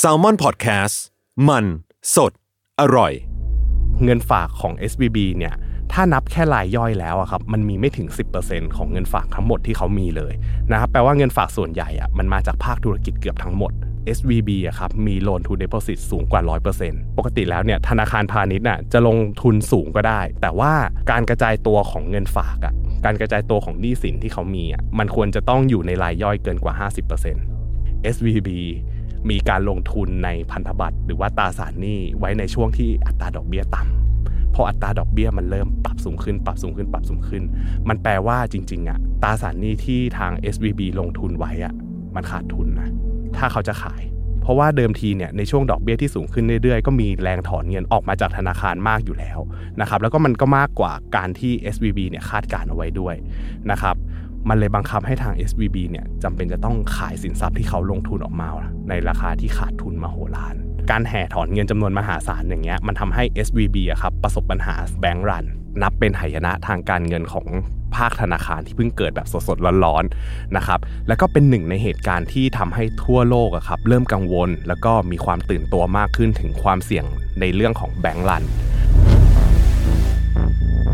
s a l ม o n PODCAST มัน สด อร่อย เงินฝากของ SBB เนี่ยถ้านับแค่รายย่อยแล้วอะครับมันมีไม่ถึง 10%ของเงินฝากทั้งหมดที่เขามีเลยนะครับแปลว่าเงินฝากส่วนใหญ่อะมันมาจากภาคธุรกิจเกือบทั้งหมด SVB อะครับมี loan to deposit สูงกว่า 100%ปกติแล้วเนี่ยธนาคารพาณิชย์น่ะจะลงทุนสูงก็ได้ แต่ว่าการกระจายตัวของเงินฝากอะการกระจายตัวของหนี้สินที่เขามีอะมันควรจะต้องอยู่ในรายย่อยเกินกว่า 50% SVB มีการลงทุนในพันธบัตรหรือว่าตราสารหนี้ไว้ในช่วงที่อัตราดอกเบี้ยต่ำพออัตราดอกเบี้ยมันเริ่มปรับสูงขึ้น ปรับสูงขึ้น ปรับสูงขึ้น มันแปลว่าจริงๆอะตราสารหนี้ที่ทาง SVB ลงทุนไว้อะมันขาดทุนนะถ้าเขาจะขาย เพราะว่าเดิมทีเนี่ยในช่วงดอกเบี้ยที่สูงขึ้นเรื่อยๆ ก็มีแรงถอนเงินออกมาจากธนาคารมากอยู่แล้วนะครับแล้วก็มันก็มากกว่าการที่ SVB เนี่ยคาดการเอาไว้ด้วยนะครับ มันเลยบังคับให้ทาง SVB เนี่ยจำเป็นจะต้องขายสินทรัพย์ที่เขาลงทุนออกมา ในราคาที่ขาดทุนมโหฬาร การแห่ถอนเงินจำนวนมหาศาลอย่างเงี้ยมันทำให้ SVB อะครับประสบปัญหาแบงก์รัน นับเป็นหายนะทางการเงินของภาคธนาคารที่เพิ่งเกิดแบบสดๆร้อนๆนะครับแล้วก็เป็นหนึ่งในเหตุการณ์ที่ทำให้ทั่วโลกอะครับเริ่มกังวล แล้วก็มีความตื่นตัวมากขึ้นถึงความเสี่ยงในเรื่องของแบงก์รัน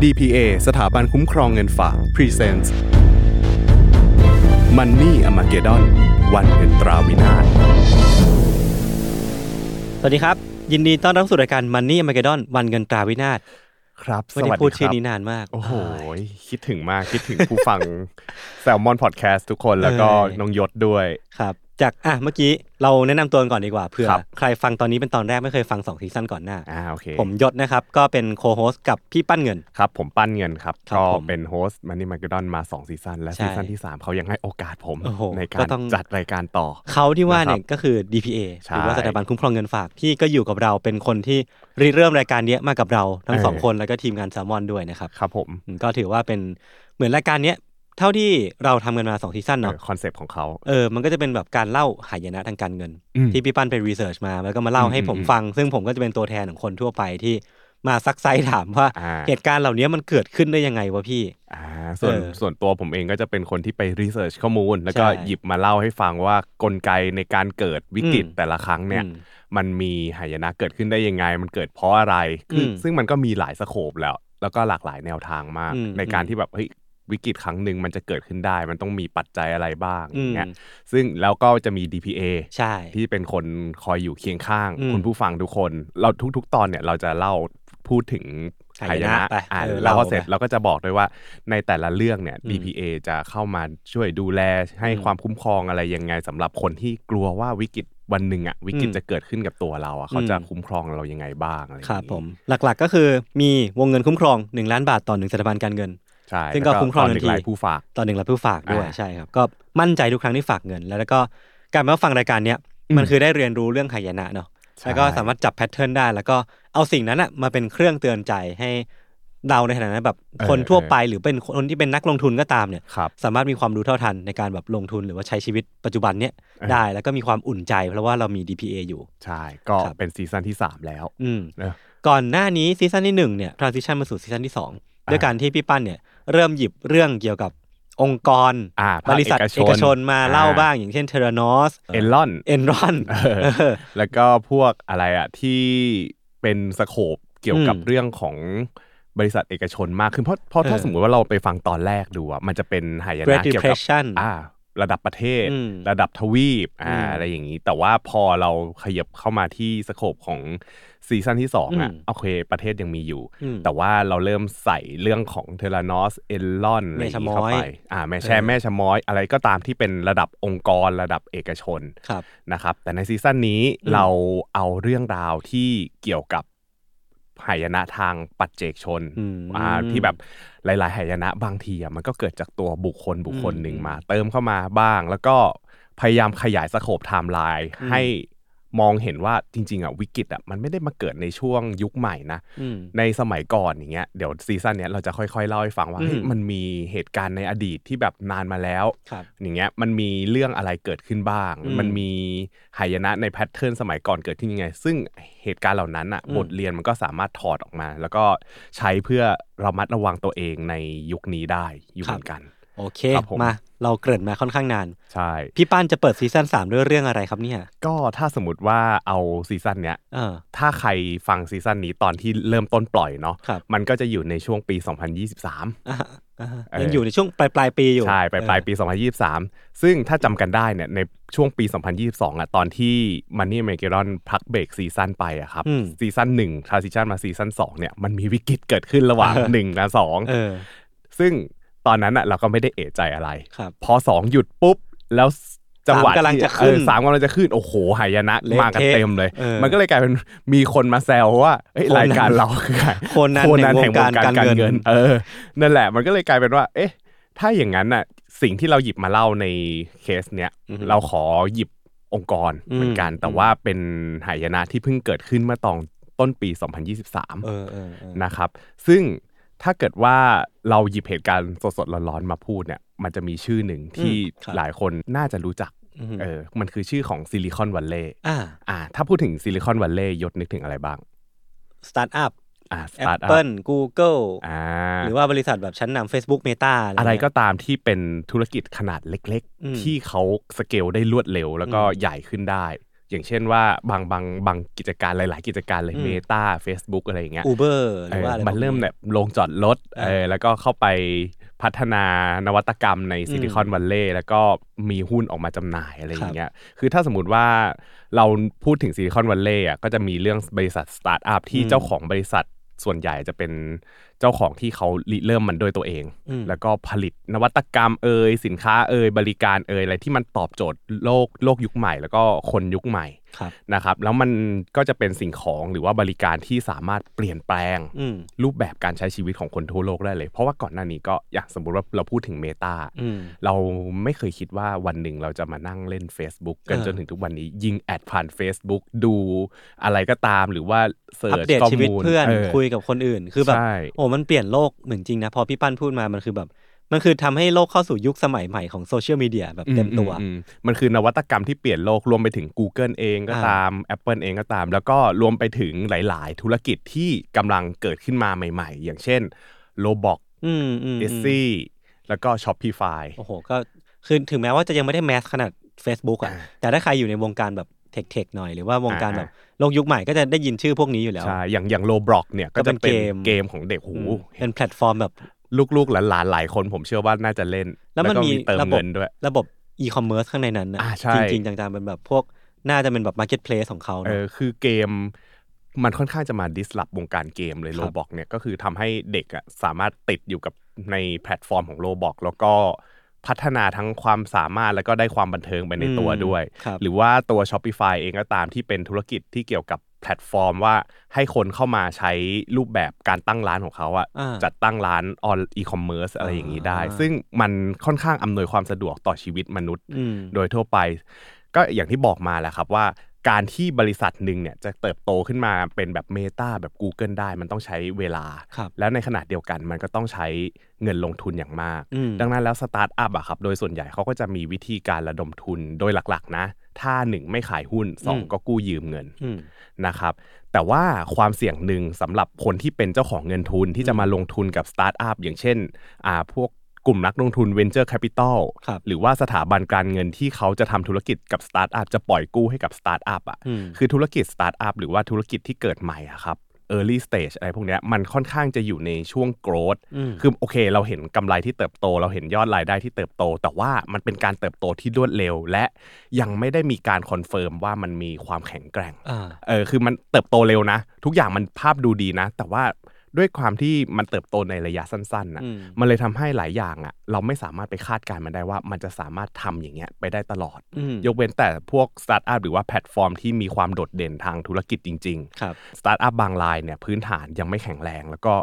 DPA สถาบันคุ้มครองเงินฝาก Presents Money a m a g e d o n วันเงินตราวินาศสวัสดีครับ ยินดีต้อนรับสู่รายการ Money a m a g e d o n วันเงินตราวินาศครับไม่ได้สวัสพูดคชื่อรับนี้นานมาก โอ้โห คิดถึงมากคิดถึงผู้ฟัง Salmon Podcast ทุกคนแล้วก็เออน้องยศด้วยครับ จากอะเมื่อกี้เราแนะนำตัวกันก่อนดีกว่าเผื่อครับใครฟังตอนนี้เป็นตอนแรกไม่เคยฟัง2ซีซั่นก่อนหน้าอ่าโอเคผมยศนะครับก็เป็น co-host กับพี่ปั้นเงินครับผมปั้นเงินครับครับก็ผมเป็น host Money Armageddon มา2ซีซั่นและใช่ซีซั่นที่ 3เขายังให้โอกาสผมโอ้โหในกาก็รต้องจัดรายการต่อเขาที่ว่าเนี่ยนะครับก็คือ DPA ใช่หรือว่าสถาบันคุ้มครองเงินฝากที่ก็อยู่กับเราเป็นคนที่ริเริ่มรายการเนี้ยมากับเราทั้งสองเออคนแล้วก็ทีมงานแซลมอนด้วยนะครับครับผมอืมก็ถือว่าเป็นเหมือนรายการเนี้ย เท่าที่เราทำกันมาสองซีซั่นเนาะคอนเซปต์ของเขาเออมันก็จะเป็นแบบการเล่าหายนะทางการเงินอืมที่พี่ปั้นไป research มา แล้วก็มาเล่าให้อืมผมอืมฟัง ซึ่งผมก็จะเป็นตัวแทนของคนทั่วไปที่มาซักไซถามว่าอ่าเหตุการณ์เหล่านี้มันเกิดขึ้นได้ยังไงวะพี่อ่าส่วนเออส่วนตัวผมเองก็จะเป็นคนที่ไปรีเสิร์ชข้อมูล แล้วก็ใช่หยิบมาเล่าให้ฟังว่ากลไกในการเกิดวิกฤตอืมแต่ละครั้งเนี่ยอืมมันมีหายนะเกิดขึ้นได้ยังไง มันเกิดเพราะอะไรคืออมซึ่งมันก็มีหลายสโคปแล้ว แล้วก็หลากหลายแนวทางมากอืมในการอืมที่แบบเฮ้ย วิกฤตครั้งหนึ่งมันจะเกิดขึ้นได้ มันต้องมีปัจจัยอะไรบ้างอืมเงี้ยซึ่งแล้วก็จะมี DPA ใช่ที่เป็นคนคอยอยู่เคียงข้างอืมคุณผู้ฟังทุกคน เราทุก ๆ ตอนเนี่ยเราจะเล่าพูดถึงหายนะไปอ่าเออแล้วพอเล่าเสร็จไปเราก็จะบอกด้วยว่าในแต่ละเรื่องเนี่ยอืม DPA จะเข้ามาช่วยดูแลให้อืมความคุ้มครองอะไรยังไงสำหรับคนที่กลัวว่าวิกฤตวันหนึ่งอะวิกฤตอืมจะเกิดขึ้นกับตัวเราอะเขาอืมจะคุ้มครองเรายังไงบ้างอะไรอย่างครับงี้ผมหลักๆก็คือมีวงเงินคุ้มครอง 1 ล้านบาทต่อหนึ่งสถาบันการเงิน ใช่ซึ่งก็แล้วคุ้มครองตนทันหนึ่ทีรายผู้ฝากต่อหนึ่งรับผู้ฝากด้วยอ่าใช่ครับก็มั่นใจทุกครั้งที่ฝากเงิน แล้วก็การมาฟังรายการเนี้ยอืมมันคือได้เรียนรู้เรื่องหายนะเนาะใช่แล้วก็สามารถจับ pattern ได้ แล้วก็เอาสิ่งนั้นอะมาเป็นเครื่องเตือนใจให้เราในฐานะแบบคนทั่วไปหรือเป็นคนที่เป็นนักลงทุนก็ตามเนี่ยครับสามารถมีความรู้เท่าทันในการแบบลงทุนหรือว่าใช้ชีวิตปัจจุบันเนี้ยได้แล้วก็มีความอุ่นใจ เพราะว่าเรามี DPA อยู่ ใช่ ก็ครับเป็นซีซั่นที่ 3 แล้ว อืมเนอะก่อนหน้านี้ซีซั่นที่หนึ่งเนี่ย transition มาสู่ซีซั่นที่สองด้วยการที่พี่ปั้นเนี่ย เริ่มหยิบเรื่องเกี่ยวกับองค์กรอ่าบริษัทภาคเอกชนเอกชนมาเล่าอ่าบ้างอย่างเช่น Theranos Enron Enron เออแล้วก็พวกอะไรอะที่เป็น scope เกี่ยวกับอืมเรื่องของบริษัทเอกชนมากขึ้นเพราะเพราะถ้าเออสมมติว่าเราไปฟังตอนแรกดูอะมันจะเป็นหายนะ Great เกี่ยวกับ Depression อ่าระดับประเทศอืมระดับทวีปอ่าอืมอะไรอย่างนี้ แต่ว่าพอเราขยับเข้ามาที่ scope ของ ซีซั่นที่สองอะอืมโอเค ประเทศยังมีอยู่อืมแต่ว่าเราเริ่มใส่เรื่องของ Theranos Enron อะไรอย่างนี้เข้าแม่ชะม้อยไปอ่าแม่แช่เออแม่ชะม้อย อะไรก็ตามที่เป็นระดับองค์กรระดับเอกชนครับนะครับ แต่ในซีซั่นนี้อืมเราเอาเรื่องราวที่เกี่ยวกับหายนะทางปัจเจกชนอืมอ่าที่แบบหลาย ๆ หายนะบางทีอะมันก็เกิดจากตัวบุคคลบุคคลหนึ่งอืมมา เติมเข้ามาบ้าง แล้วก็พยายามขยาย scope timeline อืมให้ มองเห็นว่าจริง ๆอะวิกฤตอะมันไม่ได้มาเกิดในช่วงยุคใหม่นะอืมในสมัยก่อนอย่างเงี้ยเดี๋ยวซีซั่นเนี้ยเราจะค่อยๆเล่าให้ฟังว่าอืมเฮ้ยมันมีเหตุการณ์ในอดีตที่แบบนานมาแล้วครับอย่างเงี้ยมันมีเรื่องอะไรเกิดขึ้นบ้างอืมมันมีหายนะใน pattern สมัยก่อนเกิดขึ้นยังไง ซึ่งเหตุการณ์เหล่านั้นอะอืมบทเรียนมันก็สามารถถอดออกมา แล้วก็ใช้เพื่อระมัดระวังตัวเองในยุคนี้ได้อยู่เหมือนกัน โอเคครับผมมาเราเกริ่นมาค่อนข้างนาน ใช่ พี่ป้านจะเปิดซีซั่นสามด้วยเรื่องอะไรครับเนี่ย ก็ถ้าสมมติว่าเอาซีซั่นเนี้ยเออถ้าใครฟังซีซั่นนี้ตอนที่เริ่มต้นปล่อยเนาะครับมันก็จะอยู่ในช่วงปี 2023อ่าอ่าเออยังอยู่ในช่วงปลายปลายๆปีอยู่ ใช่ ปลายปลายปี 2023 ซึ่งถ้าจำกันได้เนี่ยในช่วงปี 2022อะตอนที่ Money Armageddon พักเบรกซีซั่นไปอะครับอืมซีซั่นหนึ่ง transition มาซีซั่นสองเนี่ยมันมีวิกฤตเกิดขึ้นระหว่างหนึ่งและสองเออซึ่ง ตอนนั้นอะเราก็ไม่ได้เอะใจอะไร ครับ พอสองหยุดปุ๊บ แล้วจังหวะสามกำลังที่จะขึ้นเออสามกำลังจะขึ้น โอ้โหหายนะเละมากันเทะเต็มเลย เออมันก็เลยกลายเป็นมีคนมาแซวว่าเอ้ยโคนันรายการเราคือใครโคนันโคนันแห่แห่งงววงงกาการรกาการรเงิเงินนเออ นั่นแหละ มันก็เลยกลายเป็นว่า เอ๊ะ ถ้าอย่างนั้นน่ะ สิ่งที่เราหยิบมาเล่าในเคสเนี้ยอือฮึเราขอหยิบองค์กรเหมือนกัน อืม แต่ว่าเป็นหายนะที่เพิ่งเกิดขึ้นเมื่อตอนต้นปี 2023 เออเออเออ นะครับ ซึ่ง ถ้าเกิดว่าเราหยิบเหตุการณ์สดๆร้อนๆมาพูดเนี่ย มันจะมีชื่อหนึ่งที่อืมครับหลายคนน่าจะรู้จักอืมเออ มันคือชื่อของซิลิคอนวัลเลย์อ่าอ่า ถ้าพูดถึงซิลิคอนวัลเลย์ยศนึกถึงอะไรบ้างสตาร์ทอัพอ่าสแอตาปร์ทอัพเปิลกูเกิลอ่าหรือว่าบริษัทแบบชั้นนำ Facebook Meta อะไรเงี้ยก็ตามที่เป็นธุรกิจขนาดเล็กอืมๆที่เขาสเกลได้รวดเร็ว แล้วก็อืมใหญ่ขึ้นได้ อย่างเช่นว่าบางบางบางกิจการหลาย ๆ กิจการเลยอืม Meta Facebook อะไรอย่างเงี้ย Uber เออหรือว่าอะไรมันเริ่มพวกแบบลงจอดรถอ่าเออแล้วก็เข้าไปพัฒนานวัตกรรมในซิลิคอนวัลเลย์แล้วก็มีหุ้นออกมาจำหน่ายอะไรอย่างเงี้ย คือถ้าสมมติว่าเราพูดถึงซิลิคอนวัลเลย์อะก็จะมีเรื่องบริษัทสตาร์ทอัพที่อืมเจ้าของบริษัท ส่วนใหญ่จะเป็นเจ้าของที่เขาริเริ่มมันด้วยตัวเองอืมแล้วก็ผลิตนวัตกรรมเอ่ยสินค้าเอ่ยบริการเอ่ยอะไรที่มันตอบโจทย์โลกโลกยุคใหม่ แล้วก็คนยุคใหม่ครับ นะครับแล้วมันก็จะเป็นสิ่งของหรือว่าบริการที่สามารถเปลี่ยนแปลงอืมรูปแบบการใช้ชีวิตของคนทั่วโลกได้เลย เพราะว่าก่อนหน้านี้ก็อย่างสมมติว่าเราพูดถึง Meta อืมเราไม่เคยคิดว่าวันหนึ่งเราจะมานั่งเล่น Facebook กันเออจนถึงทุกวันนี้ยิงแอดผ่าน Facebook ดูอะไรก็ตามหรือว่าเสิร์อัปชเดตข้อชีวิตมูลเพื่อนเออคุยกับคนอื่นคือแบบใช่โอ้มันเปลี่ยนโลกเหมือนจริงนะพอพี่ปั้นพูดมามันคือแบบ มันคือทำให้โลกเข้าสู่ยุคสมัยใหม่ของโซเชียลมีเดียแบบเต็มตัวอือืมมันคือนวัตกรรมที่เปลี่ยนโลกรวมไปถึง Google เองก็อ่าตาม Apple เองก็ตาม แล้วก็รวมไปถึงหลาย ๆ ธุรกิจที่กำลังเกิดขึ้นมาใหม่ ๆ อย่างเช่น Roblox อืมอืม e อื s ม z y แล้วก็ Shopify โอ้โหก็คือถึงแม้ว่าจะยังไม่ได้ mass ขนาด Facebook อะอ่าแต่ถ้าใครอยู่ในวงการแบบ tech ๆหน่อยหรือว่าวงการอ่าแบบโลกยุคใหม่ก็จะได้ยินชื่อพวกนี้อยู่แล้ว ใช่ อย่างอย่าง Roblox เนี่ยก็ก็จะเป็นเป็นเกมเกมของเด็กหูอืมเป็นแพลตฟอร์มแบบ ลูกๆหลานๆหลายคนผมเชื่อว่าน่าจะเล่น แล้วมันก็มีเติมระบบเงินด้วย ระบบอีคอมเมิร์ซข้างในนั้นนะอ่าใช่จริงๆจังๆเป็นแบบพวกน่าจะเป็นแบบ marketplace ของเขาเอเนอะคือเกมมันค่อนข้างจะมา disrupt วงการเกมเลยครับ Roblox เนี่ยก็คือทำให้เด็กอะสามารถติดอยู่กับในแพลตฟอร์มของ Roblox แล้วก็พัฒนาทั้งความสามารถแล้วก็ได้ความบันเทิงไปในตัวด้วยครับหรือว่าตัว Shopify เองก็ตามที่เป็นธุรกิจที่เกี่ยวกับ แพลตฟอร์มว่าให้คนเข้ามาใช้รูปแบบการตั้งร้านของเขาอะอ่าจัดตั้งร้านออนอีคอมเมิร์ซอะไรอย่างนี้ได้อ่าซึ่งมันค่อนข้างอำนวยความสะดวกต่อชีวิตมนุษย์อืมโดยทั่วไป ก็อย่างที่บอกมาแหละครับว่าการที่บริษัทหนึ่งเนี่ยจะเติบโตขึ้นมาเป็นแบบ Meta แบบ Google ได้มันต้องใช้เวลาครับแล้วในขณะเดียวกันมันก็ต้องใช้เงินลงทุนอย่างมากอืมดังนั้นแล้วสตาร์ทอัพอะครับโดยส่วนใหญ่เขาก็จะมีวิธีการระดมทุนโดยหลักๆนะ ถ้าหนึ่งไม่ขายหุ้นสองอืมก็กู้ยืมเงินอืมนะครับแต่ว่าความเสี่ยงหนึ่งสำหรับคนที่เป็นเจ้าของเงินทุนที่จะมาลงทุนกับสตาร์ทอัพอย่างเช่นอ่าพวกกลุ่มนักลงทุน Venture Capital ครับหรือว่าสถาบันการเงินที่เขาจะทำธุรกิจกับสตาร์ทอัพจะปล่อยกู้ให้กับสตาร์ทอัพอะอืมคือธุรกิจสตาร์ทอัพหรือว่าธุรกิจที่เกิดใหม่อะครับ early stage อะไรพวกเนี้ยมันค่อนข้างจะอยู่ในช่วง growth อืมคือโอเค เราเห็นกำไรที่เติบโต เราเห็นยอดรายได้ที่เติบโต แต่ว่ามันเป็นการเติบโตที่รวดเร็ว และยังไม่ได้มีการ confirm ว่ามันมีความแข็งแกร่งอ่าเออคือมันเติบโตเร็วนะ ทุกอย่างมันภาพดูดีนะ แต่ว่า ด้วยความที่มันเติบโตในระยะสั้นๆนะอืมมันเลยทำให้หลายอย่างอะ เราไม่สามารถไปคาดการณ์มันได้ว่า มันจะสามารถทำอย่างเงี้ยไปได้ตลอดอืมยกเว้นแต่พวกสตาร์ทอัพหรือว่าแพลตฟอร์มที่มีความโดดเด่นทางธุรกิจจริงๆครับสตาร์ทอัพบางรายเนี่ยพื้นฐานยังไม่แข็งแรง แล้วก็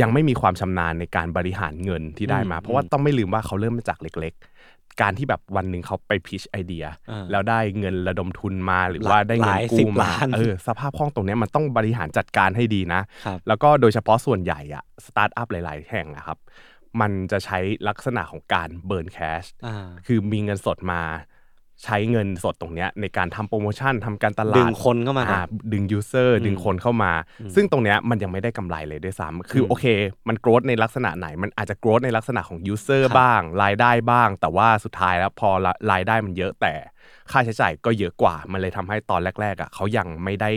ยังไม่มีความชำนาญในการบริหารเงินที่ได้มาอืมเพราะว่าต้องไม่ลืมว่าเขาเริ่มมาจากเล็กๆ การที่แบบวันหนึ่งเขาไป pitch idea อ่าแล้วได้เงินระดมทุนมาหรือว่าได้เงินหลายสิบล้านเออสภาพคล่องตรงเนี้ยมันต้องบริหารจัดการให้ดีนะครับแล้วก็โดยเฉพาะส่วนใหญ่อะสตาร์ทอัพหลาย ๆ แห่งนะครับ มันจะใช้ลักษณะของการ burn cash อ่าคือมีเงินสดมา ใช้เงินสดตรงเนี้ยในการทำโปรโมชั่นทำการตลาดดึงคนเข้ามาอ่าดึง user ดึงคนเข้ามาอืมซึ่งตรงเนี้ยมันยังไม่ได้กำไรเลยด้วยซ้ำคืออืมโอเค มัน growth ในลักษณะไหน มันอาจจะ growth ในลักษณะของ user ครับบ้าง รายได้บ้าง แต่ว่าสุดท้ายแล้วพอรายได้มันเยอะแต่ค่าใช้จ่ายก็เยอะกว่า มันเลยทำให้ตอนแรกๆอะเขายังไม่ได้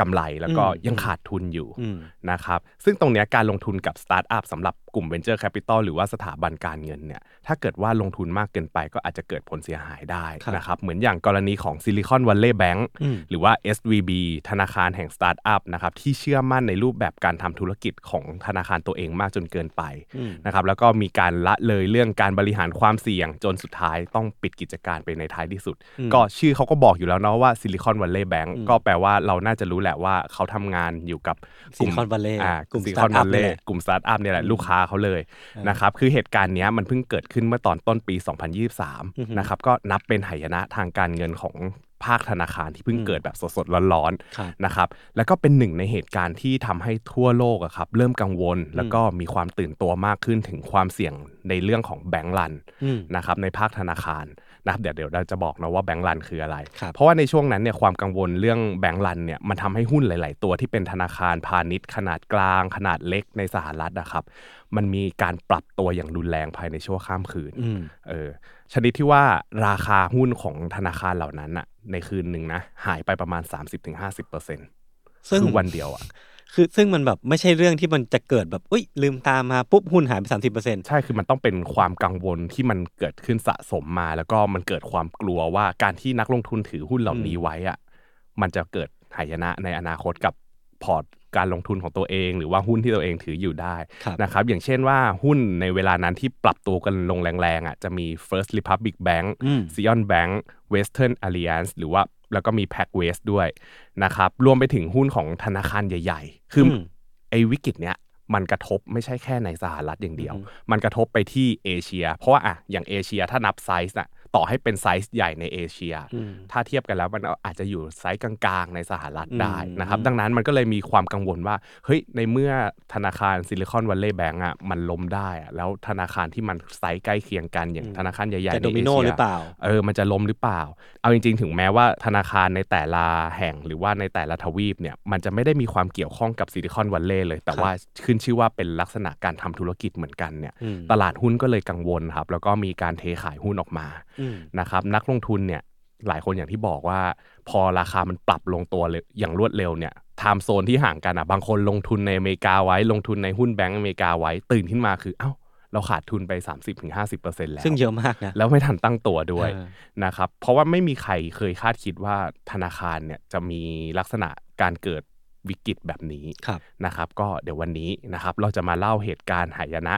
กำไรแล้วก็ยังขาดทุนอยู่อืมนะครับ ซึ่งตรงเนี้ยการลงทุนกับสตาร์ทอัพสำหรับกลุ่ม Venture Capital หรือว่าสถาบันการเงินเนี่ยถ้าเกิดว่าลงทุนมากเกินไปก็อาจจะเกิดผลเสียหายได้ครับนะครับเหมือนอย่างกรณีของ Silicon Valley Bank อืมหรือว่า SVB ธนาคารแห่งสตาร์ทอัพนะครับที่เชื่อมั่นในรูปแบบการทำธุรกิจของธนาคารตัวเองมากจนเกินไปอืมนะครับแล้วก็มีการละเลยเรื่องการบริหารความเสี่ยงจนสุดท้ายต้องปิดกิจการไปในท้ายที่สุดอืมก็ชื่อเขาก็บอกอยู่แล้วเนาะว่า Silicon Valley Bank อืมก็แปลว่าเราน่าจะรู้แหละว่าเขาทำงานอยู่กับกลุ่ม Silicon Valley อ่ากลุ่มซิลิคอน startup วัลเลนี่แหละกลุ่มสตาร์ทอัพเนี่ยแหละอืมลูกค้าเขาเลยอ่านนะครับคือเหตุการณ์เนี้ยมันเพิ่งเกิดขึ้นเมื่อตอนต้นปีอือฮึ2023นะครับก็นับเป็นหายนะทางการเงินของ ภาคธนาคารที่เพิ่งอืมเกิดแบบสดๆร้อนๆครับนะครับแล้วก็เป็นหนึ่งในเหตุการณ์ที่ทำให้ทั่วโลกอะครับเริ่มกังวลแล้วก็มีความตื่นตัวมากขึ้นถึงความเสี่ยงในเรื่องของ bank run อืมนะครับในภาคธนาคารนะครับเดี๋ยวเดี๋ยวเราจะบอกนะว่า bank run คืออะไรครับเพราะว่าในช่วงนั้นเนี่ยความกังวลเรื่อง bank run เนี่ยมันทำให้หุ้นหลาย ๆ ตัวที่เป็นธนาคารพาณิชย์ขนาดกลาง ขนาดเล็กในสหรัฐนะครับมันมีการปรับตัวอย่างรุนแรงภายในชั่วข้ามคืนอืมเออชนิดที่ว่าราคาหุ้นของธนาคารเหล่านั้นอะ ในคืนหนึ่งนะ หายไปประมาณ 30-50%ซึ่งคือวันเดียวอะคือซึ่งมันแบบไม่ใช่เรื่องที่มันจะเกิดแบบอุ้ยลืมตามมาปุ๊บหุ้นหายไปสามสิบเปอร์เซ็นต์ใช่คือมันต้องเป็นความกังวลที่มันเกิดขึ้นสะสมมา แล้วก็มันเกิดความกลัวว่าการที่นักลงทุนถือหุ้นเหล่านี้ไว้อะมันจะเกิดหายนะในอนาคตกับ พอร์ตการลงทุนของตัวเอง หรือว่าหุ้นที่ตัวเองถืออยู่ได้ครับนะครับอย่างเช่นว่าหุ้นในเวลานั้นที่ปรับตัวกันลงแรงๆอะจะมี First Republic Bank อืม Zion Bank Western Alliance หรือว่าแล้วก็มี PacWest ด้วยนะครับรวมไปถึงหุ้นของธนาคารใหญ่ ๆ คืออมไอ้วิกฤตเนี้ยมันกระทบไม่ใช่แค่ในสหรัฐอย่างเดียวอือฮึมันกระทบไปที่เอเชีย เพราะว่าอะอย่างเอเชียถ้านับไซส์น่ะ ต่อให้เป็นไซส์ใหญ่ในเอเชียอืมถ้าเทียบกันแล้วมันอาจจะอยู่ไซส์กลางๆในสหรัฐอืมได้นะครับดังนั้นมันก็เลยมีความกังวลว่าเฮ้ยในเมื่อธนาคารซิลิคอนวัลเลย์แบงก์อะมันล้มได้อะแล้วธนาคารที่มันไซส์ใกล้เคียงกันอย่างธนาคารใหญ่ๆจะโดนโดมิโนเอเชียหรือเปล่าเออมันจะล้มหรือเปล่า เอาจริง ๆ ถึงแม้ว่าธนาคารในแต่ละแห่งหรือว่าในแต่ละทวีปเนี่ยมันจะไม่ได้มีความเกี่ยวข้องกับซิลิคอนวัลเลย์เลย แต่ครับว่าขึ้นชื่อว่าเป็นลักษณะการทำธุรกิจเหมือนกันเนี่ยอืมตลาดหุ้นก็เลยกังวลครับแล้วก็มีการเทขายหุ้นออกมาอืม นะครับนักลงทุนเนี่ยหลายคนอย่างที่บอกว่าพอราคามันปรับลงตัวเลยอย่างรวดเร็วเนี่ยไทม์โซนที่ห่างกันอะบางคนลงทุนในอเมริกาไว้ ลงทุนในหุ้นแบงก์อเมริกาไว้ตื่นขึ้นมาคือ เอ้า เราขาดทุนไป 30-50%แล้ว ซึ่งเยอะมากนะ แล้วไม่ทันตั้งตัวด้วยเออนะครับเพราะว่าไม่มีใครเคยคาดคิดว่าธนาคารเนี่ยจะมีลักษณะการเกิดวิกฤตแบบนี้ครับนะครับ ก็เดี๋ยววันนี้นะครับเราจะมาเล่าเหตุการณ์หายนะ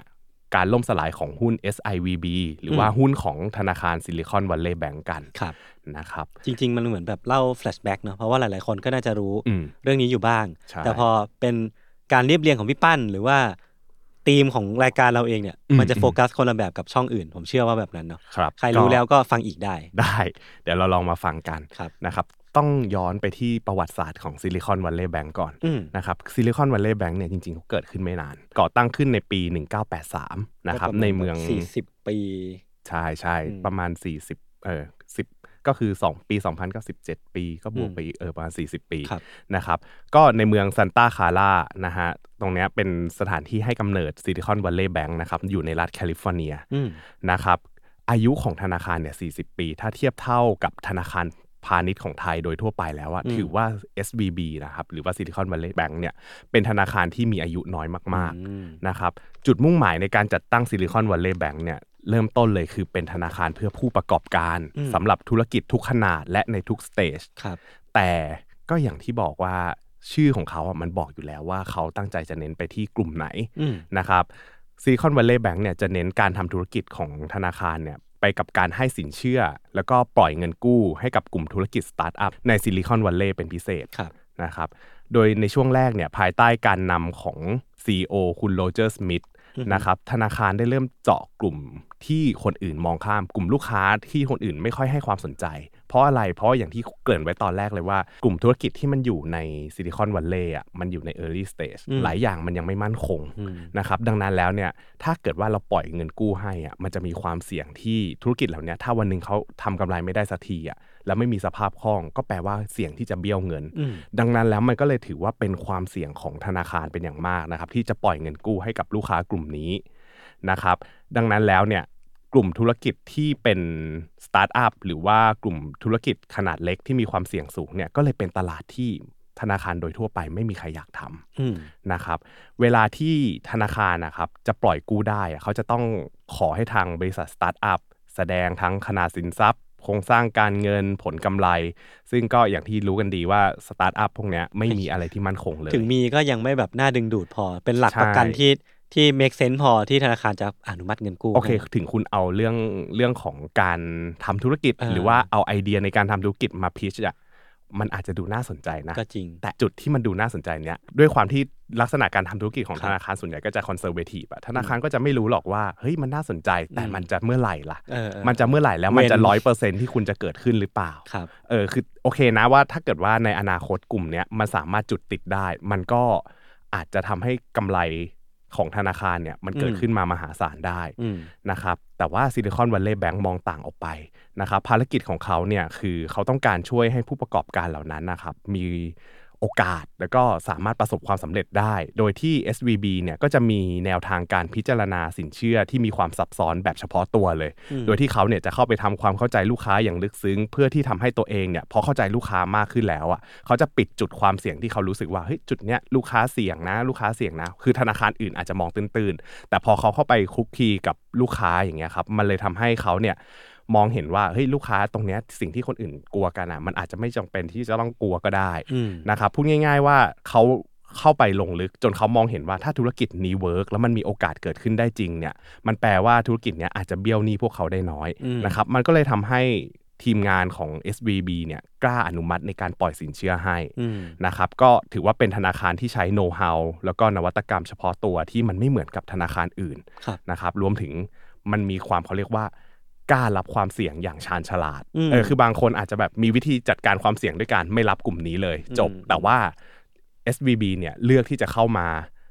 การล่มสลายของหุ้น SIVB หรือว่าอืมหุ้นของธนาคารซิลิคอนวัลเลย์แบงก์กันครับนะครับ จริง ๆ มันเหมือนแบบเล่า flashback เนาะเพราะว่าหลาย ๆ คนก็น่าจะรู้อืมเรื่องนี้อยู่บ้างใช่แต่พอเป็นการเรียบเรียงของพี่ปั้นหรือว่าธีมของรายการเราเองเนี่ยอืมมันจะโฟกัสคนละแบบกับช่องอื่น ผมเชื่อว่าแบบนั้นเนาะครับใครรู้ก็แล้วก็ฟังอีกได้ได้ เดี๋ยวเราลองมาฟังกันครับนะครับ ต้องย้อนไปที่ประวัติศาสตร์ของซิลิคอนวัลเลย์แบงก์ก่อนอืมนะครับซิลิคอนวัลเลย์แบงก์เนี่ยจริงๆเขาเกิดขึ้นไม่นาน ก่อตั้งขึ้นในปี 1983 นะครับก็ปาณในเมืองสี่สิบปี ใช่ใช่อืมประมาณ 40 เออ10ก็คือ 2 ปี 2000ก็17ปีก็บวกอืมไปอีกเออประมาณ 40 ปีครับนะครับ ก็ในเมืองซันตาคาร่านะฮะ ตรงเนี้ยเป็นสถานที่ให้กำเนิดซิลิคอนวัลเลย์แบงก์นะครับ อยู่ในรัฐแคลิฟอร์เนียอืมนะครับ อายุของธนาคารเนี่ย 40 ปี ถ้าเทียบเท่ากับธนาคาร พาณิชย์ของไทยโดยทั่วไปแล้วอะอืมถือว่า SBB นะครับหรือว่า Silicon Valley Bank เนี่ยเป็นธนาคารที่มีอายุน้อยมากอืมๆนะครับจุดมุ่งหมายในการจัดตั้ง Silicon Valley Bank เนี่ยเริ่มต้นเลยคือเป็นธนาคารเพื่อผู้ประกอบการอืมสำหรับธุรกิจทุกขนาดและในทุก stage ครับแต่ก็อย่างที่บอกว่าชื่อของเขาอะมันบอกอยู่แล้วว่าเขาตั้งใจจะเน้นไปที่กลุ่มไหนอืมนะครับซิลิคอนวัลเลย์แบงก์เนี่ยจะเน้นการทำธุรกิจของธนาคารเนี่ย ไปกับการให้สินเชื่อ แล้วก็ปล่อยเงินกู้ให้กับกลุ่มธุรกิจสตาร์ทอัพในซิลิคอนวัลเลย์เป็นพิเศษครับนะครับ โดยในช่วงแรกเนี่ยภายใต้การนำของ CEO คุณโรเจอร์สมิธอือฮึนะครับธนาคารได้เริ่มเจาะกลุ่มที่คนอื่นมองข้ามกลุ่มลูกค้าที่คนอื่นไม่ค่อยให้ความสนใจ เพราะอะไร เพราะอย่างที่เกริ่นไว้ตอนแรกเลยว่ากลุ่มธุรกิจที่มันอยู่ในซิลิคอนวัลเลย์อะมันอยู่ใน early stage อืมหลายอย่างมันยังไม่มั่นคงอืมนะครับดังนั้นแล้วเนี่ยถ้าเกิดว่าเราปล่อยเงินกู้ให้อะมันจะมีความเสี่ยงที่ธุรกิจเหล่าเนี้ยถ้าวันหนึ่งเขาทำกำไรไม่ได้สักทีอะแล้วไม่มีสภาพคล่องก็แปลว่าเสี่ยงที่จะเบี้ยวเงินอืมดังนั้นแล้วมันก็เลยถือว่าเป็นความเสี่ยงของธนาคารเป็นอย่างมากนะครับที่จะปล่อยเงินกู้ให้กับลูกค้ากลุ่มนี้นะครับดังนั้นแล้วเนี่ย กลุ่มธุรกิจที่เป็นสตาร์ทอัพหรือว่ากลุ่มธุรกิจขนาดเล็กที่มีความเสี่ยงสูงเนี่ยก็เลยเป็นตลาดที่ธนาคารโดยทั่วไปไม่มีใครอยากทำอืมนะครับ เวลาที่ธนาคารนะครับจะปล่อยกู้ได้อะเขาจะต้องขอให้ทางบริษัทสตาร์ทอัพแสดงทั้งขนาดสินทรัพย์โครงสร้างการเงินผลกำไร ซึ่งก็อย่างที่รู้กันดีว่าสตาร์ทอัพพวกเนี้ยไม่มีอะไรที่มั่นคงเลย ถึงมีก็ยังไม่แบบน่าดึงดูดพอเป็นหลักใช่ประกันที่ ที่ make sense พอที่ธนาคารจะอนุมัติเงินกู้โอเคให้ถึงคุณเอาเรื่องเรื่องของการทำธุรกิจเออหรือว่าเอาไอเดียในการทำธุรกิจมา pitch อะมันอาจจะดูน่าสนใจนะก็จริง แต่จุดที่มันดูน่าสนใจเนี้ยด้วยความที่ลักษณะการทำธุรกิจของครับธนาคารส่วนใหญ่ก็จะ conservative อะธนาคารก็จะไม่รู้หรอกว่าเฮ้ยมันน่าสนใจแต่อืมมันจะเมื่อไหร่ล่ะเออเออมันจะเมื่อไหร่แล้วมันจะ win ร้อยเปอร์เซ็นต์ที่คุณจะเกิดขึ้นหรือเปล่าครับเออคือโอเคนะว่าถ้าเกิดว่าในอนาคตกลุ่มเนี้ยมันสามารถจุดติดได้ มันก็อาจจะทำให้กำไร ของธนาคารเนี่ยมันเกิดอืมขึ้นมามหาศาลได้อืมนะครับแต่ว่าซิลิคอนวัลเลย์แบงก์มองต่างออกไปนะครับภารกิจของเขาเนี่ยคือเขาต้องการช่วยให้ผู้ประกอบการเหล่านั้นนะครับมี โอกาส แล้วก็สามารถประสบความสำเร็จได้ โดยที่ SVB เนี่ยก็จะมีแนวทางการพิจารณาสินเชื่อที่มีความซับซ้อนแบบเฉพาะตัวเลยอืมโดยที่เขาเนี่ยจะเข้าไปทำความเข้าใจลูกค้าอย่างลึกซึ้ง เพื่อที่ทำให้ตัวเองเนี่ยพอเข้าใจลูกค้ามากขึ้นแล้วอะเขาจะปิดจุดความเสี่ยงที่เขารู้สึกว่าเฮ้ยจุดเนี้ยลูกค้าเสี่ยงนะ ลูกค้าเสี่ยงนะ คือธนาคารอื่นอาจจะมองตื้นๆแต่พอเขาเข้าไปคุกคีกับลูกค้าอย่างเงี้ยครับมันเลยทำให้เขาเนี่ย มองเห็นว่าเฮ้ยลูกค้าตรงเนี้ยสิ่งที่คนอื่นกลัวกันอะ มันอาจจะไม่จำเป็นที่จะต้องกลัวก็ได้อืมนะครับพูดง่าย ๆว่าเขาเข้าไปลงลึกจนเขามองเห็นว่าถ้าธุรกิจนี้ work แล้วมันมีโอกาสเกิดขึ้นได้จริงเนี่ย มันแปลว่าธุรกิจเนี้ยอาจจะเบี้ยวหนี้พวกเขาได้น้อยอืมนะครับมันก็เลยทำให้ทีมงานของ SVB เนี่ยกล้าอนุมัติในการปล่อยสินเชื่อให้อืมนะครับก็ถือว่าเป็นธนาคารที่ใช้โน้ต h าวแล้วก็นวัตกรรมเฉพาะตัวที่มันไม่เหมือนกับธนาคารอื่นครับนะครับรวมถึงมันมีความเขาเรียกว่า กล้ารับความเสี่ยงอย่างชาญฉลาดอืมเออคือบางคนอาจจะแบบมีวิธีจัดการความเสี่ยงด้วยการไม่รับกลุ่มนี้เลย จบอืมแต่ว่า SVB เนี่ยเลือกที่จะเข้ามา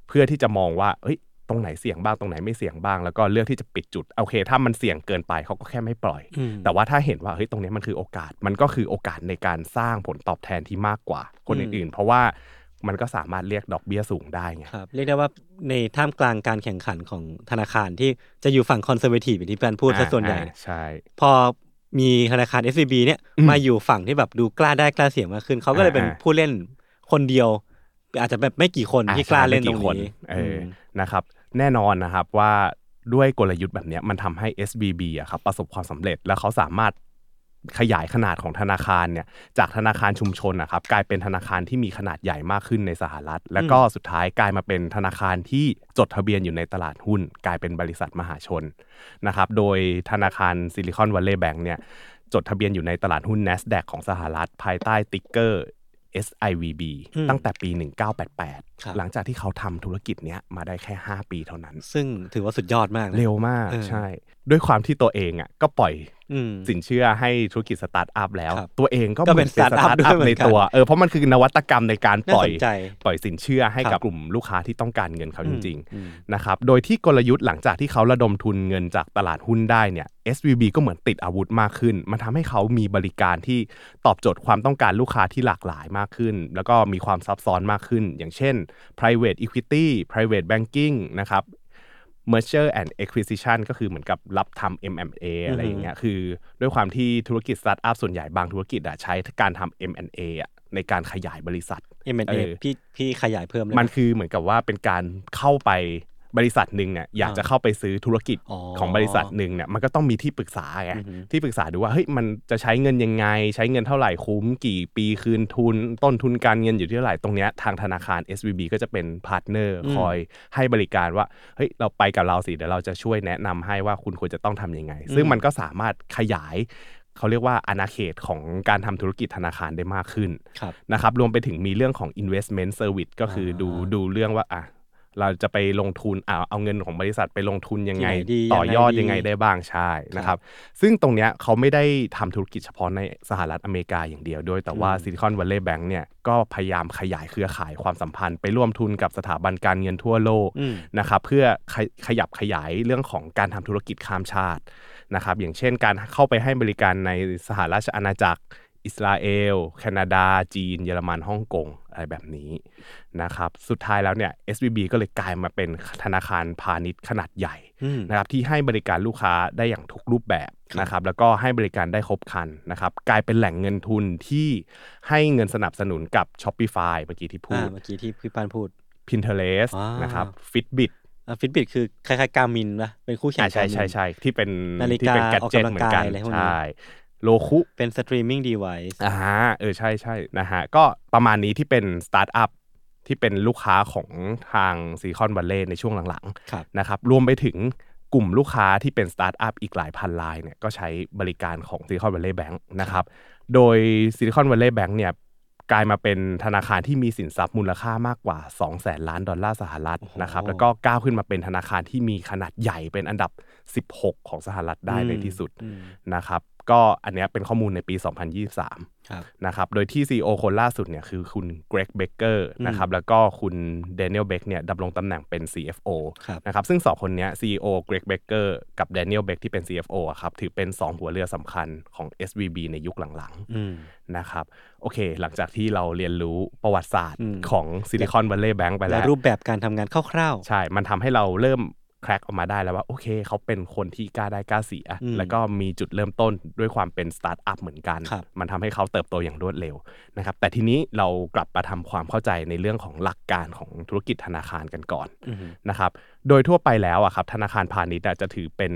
เพื่อที่จะมองว่าเฮ้ยตรงไหนเสี่ยงบ้างตรงไหนไม่เสี่ยงบ้างแล้วก็เลือกที่จะปิดจุดโอเค ถ้ามันเสี่ยงเกินไปเขาก็แค่ไม่ปล่อยอืมแต่ว่าถ้าเห็นว่าเฮ้ยตรงนี้มันคือโอกาส มันก็คือโอกาสในการสร้างผลตอบแทนที่มากกว่าคนอืมอื่นๆ เพราะว่า มันก็สามารถเรียกดอกเบี้ยสูงได้ไงครับเรียกได้ว่าในท่ามกลางการแข่งขันของธนาคารที่จะอยู่ฝั่งคอนเซอร์เวทีฟอย่างที่เพื่อนพูดซะส่วนใหญ่อ่าใช่พอมีธนาคาร SVB เนี่ยอืมมาอยู่ฝั่งที่แบบดูกล้าได้กล้าเสี่ยงมากขึ้นเขาก็เลยเป็นอ่าผู้เล่นคนเดียว อาจจะแบบไม่กี่คนอ่ที่กล้าเล่นตรงใช่ไม่กี่นี้เอออนะครับ แน่นอนนะครับว่าด้วยกลยุทธ์แบบเนี้ยมันทำให้ SVB อะครับประสบความสำเร็จแล้วเขาสามารถ ขยายขนาดของธนาคารเนี่ยจากธนาคารชุมชนนะครับกลายเป็นธนาคารที่มีขนาดใหญ่มากขึ้นในสหรัฐ แล้วก็สุดท้ายกลายมาเป็นธนาคารที่จดทะเบียนอยู่ในตลาดหุ้น กลายเป็นบริษัทมหาชนนะครับโดยธนาคารซิลิคอนวัลเลย์แบงก์เนี่ยจดทะเบียนอยู่ในตลาดหุ้น NASDAQ ของสหรัฐ ภายใต้ ticker SIVB อืมตั้งแต่ปีครับ1988 หลังจากที่เขาทำธุรกิจเนี้ยมาได้แค่ 5 ปีเท่านั้น ซึ่งถือว่าสุดยอดมากนะเร็วมากเออใช่ ด้วยความที่ตัวเองอะก็ปล่อยอืม สินเชื่อให้ธุรกิจสตาร์ทอัพแล้วครับตัวเองก็ก็เป็นหมือสตาร์ทอัพด้วยเหมือนกันในตัวเออเพราะมันคือนวัตกรรมในการปล่อยน่าสนใจปล่อยสินเชื่อให้กับครับกลุ่มลูกค้าที่ต้องการเงินเขาจริงอืมๆนะครับโดยที่กลยุทธ์หลังจากที่เขาระดมทุนเงินจากตลาดหุ้นได้เนี่ย SVB ก็เหมือนติดอาวุธมากขึ้น มันทำให้เขามีบริการที่ตอบโจทย์ความต้องการลูกค้าที่หลากหลายมากขึ้น แล้วก็มีความซับซ้อนมากขึ้น อย่างเช่น private equity private banking นะครับ merger and acquisition ก็คือเหมือนกับรับทำ M&A อะไรอย่างเงี้ยคือด้วยความที่ธุรกิจสตาร์ทอัพส่วนใหญ่บางธุรกิจอะใช้การทำ M&A อะในการขยายบริษัท M&A เออพี่พี่ขยายเพิ่มเลยมันคือเหมือนกับว่าเป็นการเข้าไป บริษัทหนึ่งเนี่ยอยากจะเข้าไปซื้อธุรกิจอ๋อของบริษัทหนึ่งเนี่ยมันก็ต้องมีที่ปรึกษาไงอือฮึที่ปรึกษาดูว่าเฮ้ยมันจะใช้เงินยังไง ใช้เงินเท่าไหร่คุ้มกี่ปีคืนทุน ต้นทุนการเงินอยู่ที่เท่าไหร่ตรงเนี้ยทางธนาคาร SVB ก็จะเป็น partner คอยให้บริการว่าเฮ้ยเราไปกับเราสิเดี๋ยวเราจะช่วยแนะนำให้ว่าคุณควรจะต้องทำยังไง ซึ่งมันก็สามารถขยายเขาเรียกว่าอาณาเขตของการทำธุรกิจธนาคารได้มากขึ้นครับนะครับรวมไปถึงมีเรื่องของ investment service ก็คืออาดูดูเรื่องว่าอะ เราจะไปลงทุนเอาเอาเงินของบริษัทไปลงทุนยังไงที่ไหนดีต่อยอดยังไงดียังไงได้บ้างใช่นะครับ ซึ่งตรงเนี้ยเขาไม่ได้ทำธุรกิจเฉพาะในสหรัฐอเมริกาอย่างเดียวด้วย แต่ว่าซิลิคอนวัลเลย์แบงก์เนี่ยก็พยายามขยายเครือข่ายความสัมพันธ์ ไปร่วมทุนกับสถาบันการเงินทั่วโลกอืมนะครับเพื่อขยขยับขยายเรื่องของการทำธุรกิจข้ามชาตินะครับอย่างเช่นการเข้าไปให้บริการในสหราชอาณาจักร อิสราเอล แคนาดา จีน เยอรมันฮ่องกงอะไรแบบนี้นะครับสุดท้ายแล้วเนี่ย SVB ก็เลยกลายมาเป็นธนาคารพาณิชย์ขนาดใหญ่อืมนะครับที่ให้บริการลูกค้าได้อย่างทุกรูปแบบนะครับแล้วก็ให้บริการได้ครบครันนะครับกลายเป็นแหล่งเงินทุนที่ให้เงินสนับสนุนกับ Shopify เมื่อกี้ที่พูอ่าดเมื่อกี้ที่พี่ปานพูด Pinterest อ่านนะครับ Fitbit ฟิตบิตคือคล้ายๆการมินปะเป็นคู่แข่งอ่าใช่ Garmin ใช่ใช่ที่เป็นนาฬิกาที่เป็น gadget ออกกำลังเหมือนกันกายอะไรพวกนี้ใช่ Roku เป็น streaming device อ่าเออใช่ใช่นะฮะ ก็ประมาณนี้ที่เป็นสตาร์ทอัพที่เป็นลูกค้าของทาง Silicon Valley ในช่วงหลังครับๆนะครับรวมไปถึงกลุ่มลูกค้าที่เป็นสตาร์ทอัพอีกหลายพันรายเนี่ยก็ใช้บริการของ Silicon Valley Bank นะครับ โดย Silicon Valley Bank เนี่ยกลายมาเป็นธนาคารที่มีสินทรัพย์มูลค่ามากกว่า2แสนล้านดอลลาร์สหรัฐโอ้โหนะครับแล้วก็ก้าวขึ้นมาเป็นธนาคารที่มีขนาดใหญ่เป็นอันดับ 16 ของสหรัฐได้ในที่สุดอืมนะครับ ก็อันเนี้ยเป็นข้อมูลในปี 2023ครับนะครับ โดยที่ CEO คนล่าสุดเนี่ยคือคุณ Greg Becker อืมนะครับ แล้วก็คุณ Daniel Beck เนี่ยดำรงตำแหน่งเป็น CFO ครับนะครับ ซึ่งสองคนเนี้ย CEO Greg Becker กับ Daniel Beck ที่เป็น CFO อะครับ ถือเป็น 2 หัวเรือสำคัญของ SVB ในยุคหลังอืมๆนะครับ โอเค หลังจากที่เราเรียนรู้ประวัติศาสตร์อืมของ Silicon Valley Bank ไปแล้แล้ววรูปแบบการทำงานคร่าวใช่ มันทำให้เราเริ่ม แคร็กออกมาได้แล้วว่าโอเค เขาเป็นคนที่กล้าได้กล้าเสียอืมแล้วก็มีจุดเริ่มต้นด้วยความเป็นสตาร์ทอัพเหมือนกันครับมันทำให้เขาเติบโตอย่างรวดเร็วนะครับแต่ทีนี้เรากลับมาทำความเข้าใจในเรื่องของหลักการของธุรกิจธนาคารกันก่อนๆอืมนะครับโดยทั่วไปแล้วอะครับธนาคารพาณิชย์อะจะถือเป็น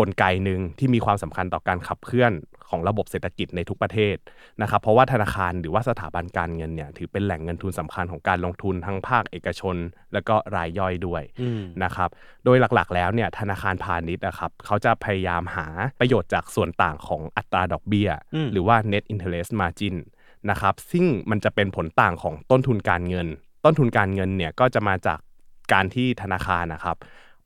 กลไกหนึ่งที่มีความสำคัญต่อการขับเคลื่อนของระบบเศรษฐกิจในทุกประเทศนะครับเพราะว่าธนาคารหรือว่าสถาบันการเงินเนี่ยถือเป็นแหล่งเงินทุนสำคัญของการลงทุนทั้งภาคเอกชน และก็รายย่อยด้วยอืมนะครับโดยหลักๆ แล้วเนี่ยธนาคารพาณิชย์นะครับเขาจะพยายามหาประโยชน์จากส่วนต่างของอัตราดอกเบี้ยอืมหรือว่า net interest margin นะครับซึ่งมันจะเป็นผลต่างของต้นทุนการเงิน ต้นทุนการเงินเนี่ยก็จะมาจากการที่ธนาคารนะครับ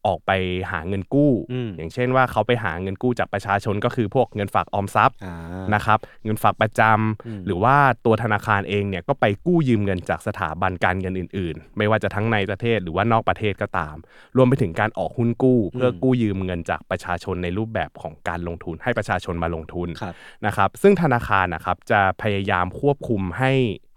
ออกไปหาเงินกู้อืมอย่างเช่นว่าเขาไปหาเงินกู้จากประชาชนก็คือพวกเงินฝากออมทรัพย์อ่านะครับเงินฝากประจำอืมหรือว่าตัวธนาคารเองเนี่ยก็ไปกู้ยืมเงินจากสถาบันการเงินอื่น ๆ ไม่ว่าจะทั้งในประเทศหรือว่านอกประเทศก็ตาม รวมไปถึงการออกหุ้นกู้ เพื่อกู้ยืมเงินจากประชาชนในรูปแบบของการลงทุน ให้ประชาชนมาลงทุนครับนะครับซึ่งธนาคารนะครับจะพยายามควบคุมให้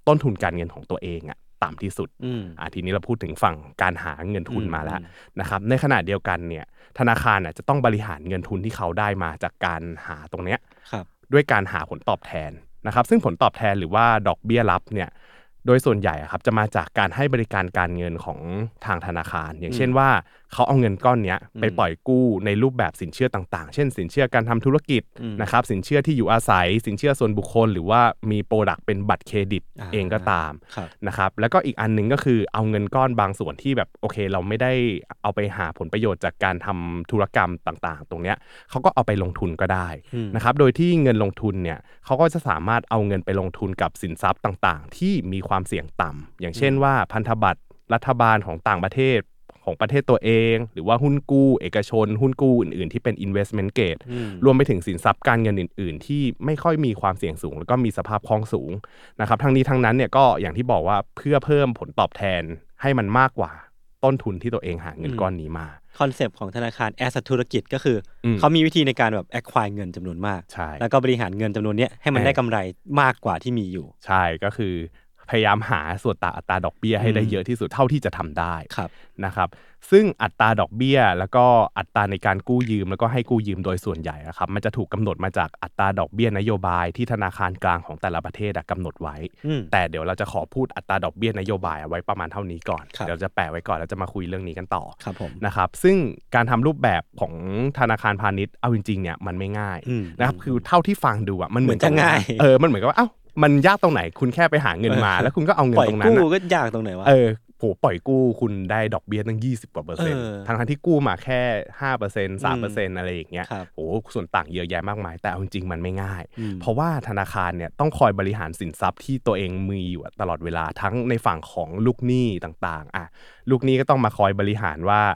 ต้นทุนการเงินของตัวเองอะ ต่ำที่สุดอืมอะทีนี้เราพูดถึงฝั่งการหาเงินทุนอืมมาแล้วอืมนะครับ ในขณะเดียวกันเนี่ย ธนาคารน่ะจะต้องบริหารเงินทุนที่เขาได้มาจากการหาตรงเนี้ยครับด้วยการหาผลตอบแทนนะครับ ซึ่งผลตอบแทนหรือว่าดอกเบี้ยรับเนี่ยโดยส่วนใหญ่อะครับจะมาจากการให้บริการการเงินของทางธนาคาร อย่างเช่นว่าเขาเอาเงินก้อนเนี้ยไปปล่อยกู้ในรูปแบบสินเชื่อต่างๆ เช่นสินเชื่อการทำธุรกิจอืมนะครับสินเชื่อที่อยู่อาศัย สินเชื่อส่วนบุคคล หรือว่ามี product เป็นบัตรเครดิตอ่าเองก็ตามครับนะครับแล้วก็อีกอันหนึ่งก็คือเอาเงินก้อนบางส่วนที่แบบโอเค เราไม่ได้เอาไปหาผลประโยชน์จากการทำธุรกรรมต่างๆ ตรงเนี้ยเขาก็เอาไปลงทุนก็ได้อืมนะครับโดยที่เงินลงทุนเนี่ยเขาก็จะสามารถเอาเงินไปลงทุนกับสินทรัพย์ต่างๆ ที่มีความเสี่ยงต่ำอย่างเช่นว่าพันธบัตรรัฐบาลของต่างประเทศ ของประเทศตัวเอง หรือว่าหุ้นกู้เอกชน หุ้นกู้อื่น ๆ ที่เป็น investment grade อืมรวมไปถึงสินทรัพย์การเงินอื่น ๆ ที่ไม่ค่อยมีความเสี่ยงสูง แล้วก็มีสภาพคล่องสูงนะครับทั้งนี้ทั้งนั้นเนี่ยก็อย่างที่บอกว่าเพื่อเพิ่มผลตอบแทนให้มันมากกว่าต้นทุนที่ตัวเองหาเงินอืมก้อนนี้มา concept ของธนาคาร as ธุรกิจก็คืออมเขามีวิธีในการแบบ acquire เงินจำนวนมากใช่แล้วก็บริหารเงินจำนวนเนี้ยให้มันเออได้กำไรมากกว่าที่มีอยู่ ใช่ก็คือ พยายามหาส่วนต่างอัตราดอกเบี้ยให้ได้อืมเยอะที่สุดเท่าที่จะทำได้ครับนะครับ ซึ่งอัตราดอกเบี้ย แล้วก็อัตราในการกู้ยืมแล้วก็ให้กู้ยืมโดยส่วนใหญ่อะครับมันจะถูกกำหนดมาจากอัตราดอกเบี้ยนโยบายที่ธนาคารกลางของแต่ละประเทศอะกำหนดไว้อืมแต่เดี๋ยวเราจะขอพูดอัตราดอกเบี้ยนโยบายเอาไว้ประมาณเท่านี้ก่อนครับเดี๋ยวจะแปะไว้ก่อนแล้วจะมาคุยเรื่องนี้กันต่อครับผมนะครับซึ่งการทำรูปแบบของธนาคารพาณิชย์เอาจริงๆเนี่ยมันไม่ง่ายอืมนะครับคือเท่าที่ฟังดูอะมันเหมือนเหมือนจะง่ายเออมันเหมือนกับว่าเอ้า มันยากตรงไหน คุณแค่ไปหาเงินมา แล้วคุณก็เอาเงินปล่อยตรงนั้นกู้อะก็ยากตรงไหนวะเออโหปล่อยกู้คุณได้ดอกเบี้ยตั้ง 20กว่าเปอร์เซ็นต์เออทั้งทที่กู้มาแค่ห้าเปอร์เซ็นต์สามเปอร์เซ็นต์อะไรอย่างเงี้ยครับโอ้ส่วนต่างเยอะแยะมากมาย แต่เอาจริงๆมันไม่ง่ายอืมเพราะว่าธนาคารเนี่ยต้องคอยบริหารสินทรัพย์ที่ตัวเองมีอยู่ตลอดเวลาทั้งในฝั่งของลูกหนี้ต่างๆอะลูกหนี้ก็ต้องมาคอยบริหารว่าอะ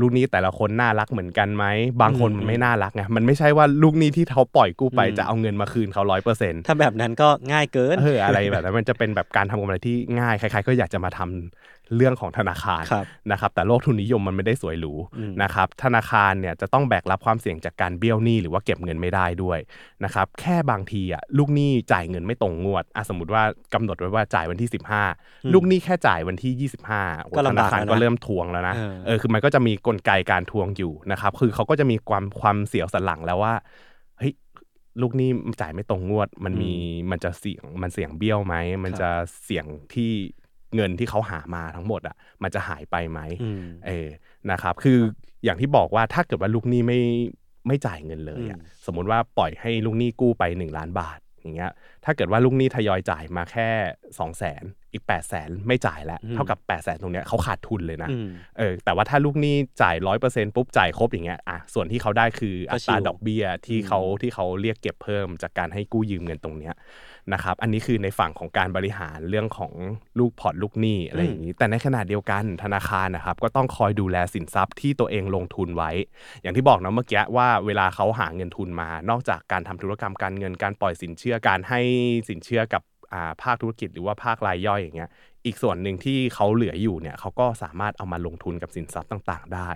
ลูกหนี้แต่ละคนน่ารักเหมือนกันไหมบางคนอืมมันไม่น่ารักไงมันไม่ใช่ว่าลูกหนี้ที่เขาปล่อยกู้ไปอืมจะเอาเงินมาคืนเขาร้อยเปอร์เซ็นต์ถ้าแบบนั้นก็ง่ายเกินเอออะไรแบบนั้นมันจะเป็นแบบการทำกำไรที่ง่ายใครๆก็อยากจะมาทำ เรื่องของธนาคารครับนะครับแต่โลกทุนนิยมมันไม่ได้สวยหรูอืมนะครับธนาคารเนี่ยจะต้องแบกรับความเสี่ยงจากการเบี้ยวหนี้หรือว่าเก็บเงินไม่ได้ด้วยนะครับแค่บางทีอะลูกหนี้จ่ายเงินไม่ตรงงวดอะสมมติว่ากำหนดไว้ว่าจ่ายวันที่ 15 ลูกหนี้แค่จ่ายวันที่ 25โอ้ก็ธลำนาบากคารแล้วนะก็เริ่มทวงแล้วนะเออเออคือมันก็จะมีกลไกการทวงอยู่นะครับคือเขาก็จะมีความความเสียวสันหลังแล้วว่าเฮ้ยลูกหนี้จ่ายไม่ตรงงวด มันมีมันจะเสี่ยงมันเสี่ยงเบี้ยวไหมมันจะเสี่ยงที่ เงินที่เขาหามาทั้งหมดอะมันจะหายไปไหมอืมเออนะครับ คืออย่างที่บอกว่าถ้าเกิดว่าลูกหนี้ไม่ไม่จ่ายเงินเลยอะอืมสมมุติว่าปล่อยให้ลูกหนี้กู้ไป 1 ล้านบาทอย่างเงี้ยถ้าเกิดว่าลูกหนี้ทยอยจ่ายมาแค่ 2 0 0 0 0นอีก 8 0 0แสนไม่จ่ายแล้ว เท่ากับ 8 0 0แสนตรงเนี้ยเขาขาดทุนเลยนะอืมเออแต่ว่าถ้าลูกหนี้จ่ายร้อยเปอร์เซ็นปุ๊บจ่ายครบอย่างเงี้ยอะส่วนที่เขาได้คือก็อัตราชิลดอกเบี้ยที่เขาที่เขาเรียกเก็บเพิ่มจากการให้กู้ยืมเงินตรงเนี้ย นะครับ อันนี้คือในฝั่งของการบริหารเรื่องของลูกพอร์ตลูกหนี้อะไรอย่างนี้ แต่ในขณะเดียวกันธนาคารนะครับก็ต้องคอยดูแลสินทรัพย์ที่ตัวเองลงทุนไว้ อย่างที่บอกนะเมื่อกี้ว่าเวลาเขาหาเงินทุนมา นอกจากการทำธุรกรรมการเงินการปล่อยสินเชื่อการให้สินเชื่อกับอ่าภาคธุรกิจหรือว่าภาครายย่อยอย่างเงี้ยอีกส่วนหนึ่งที่เขาเหลืออยู่เนี่ยเขาก็สามารถเอามาลงทุนกับสินทรัพย์ต่าง ๆ ได้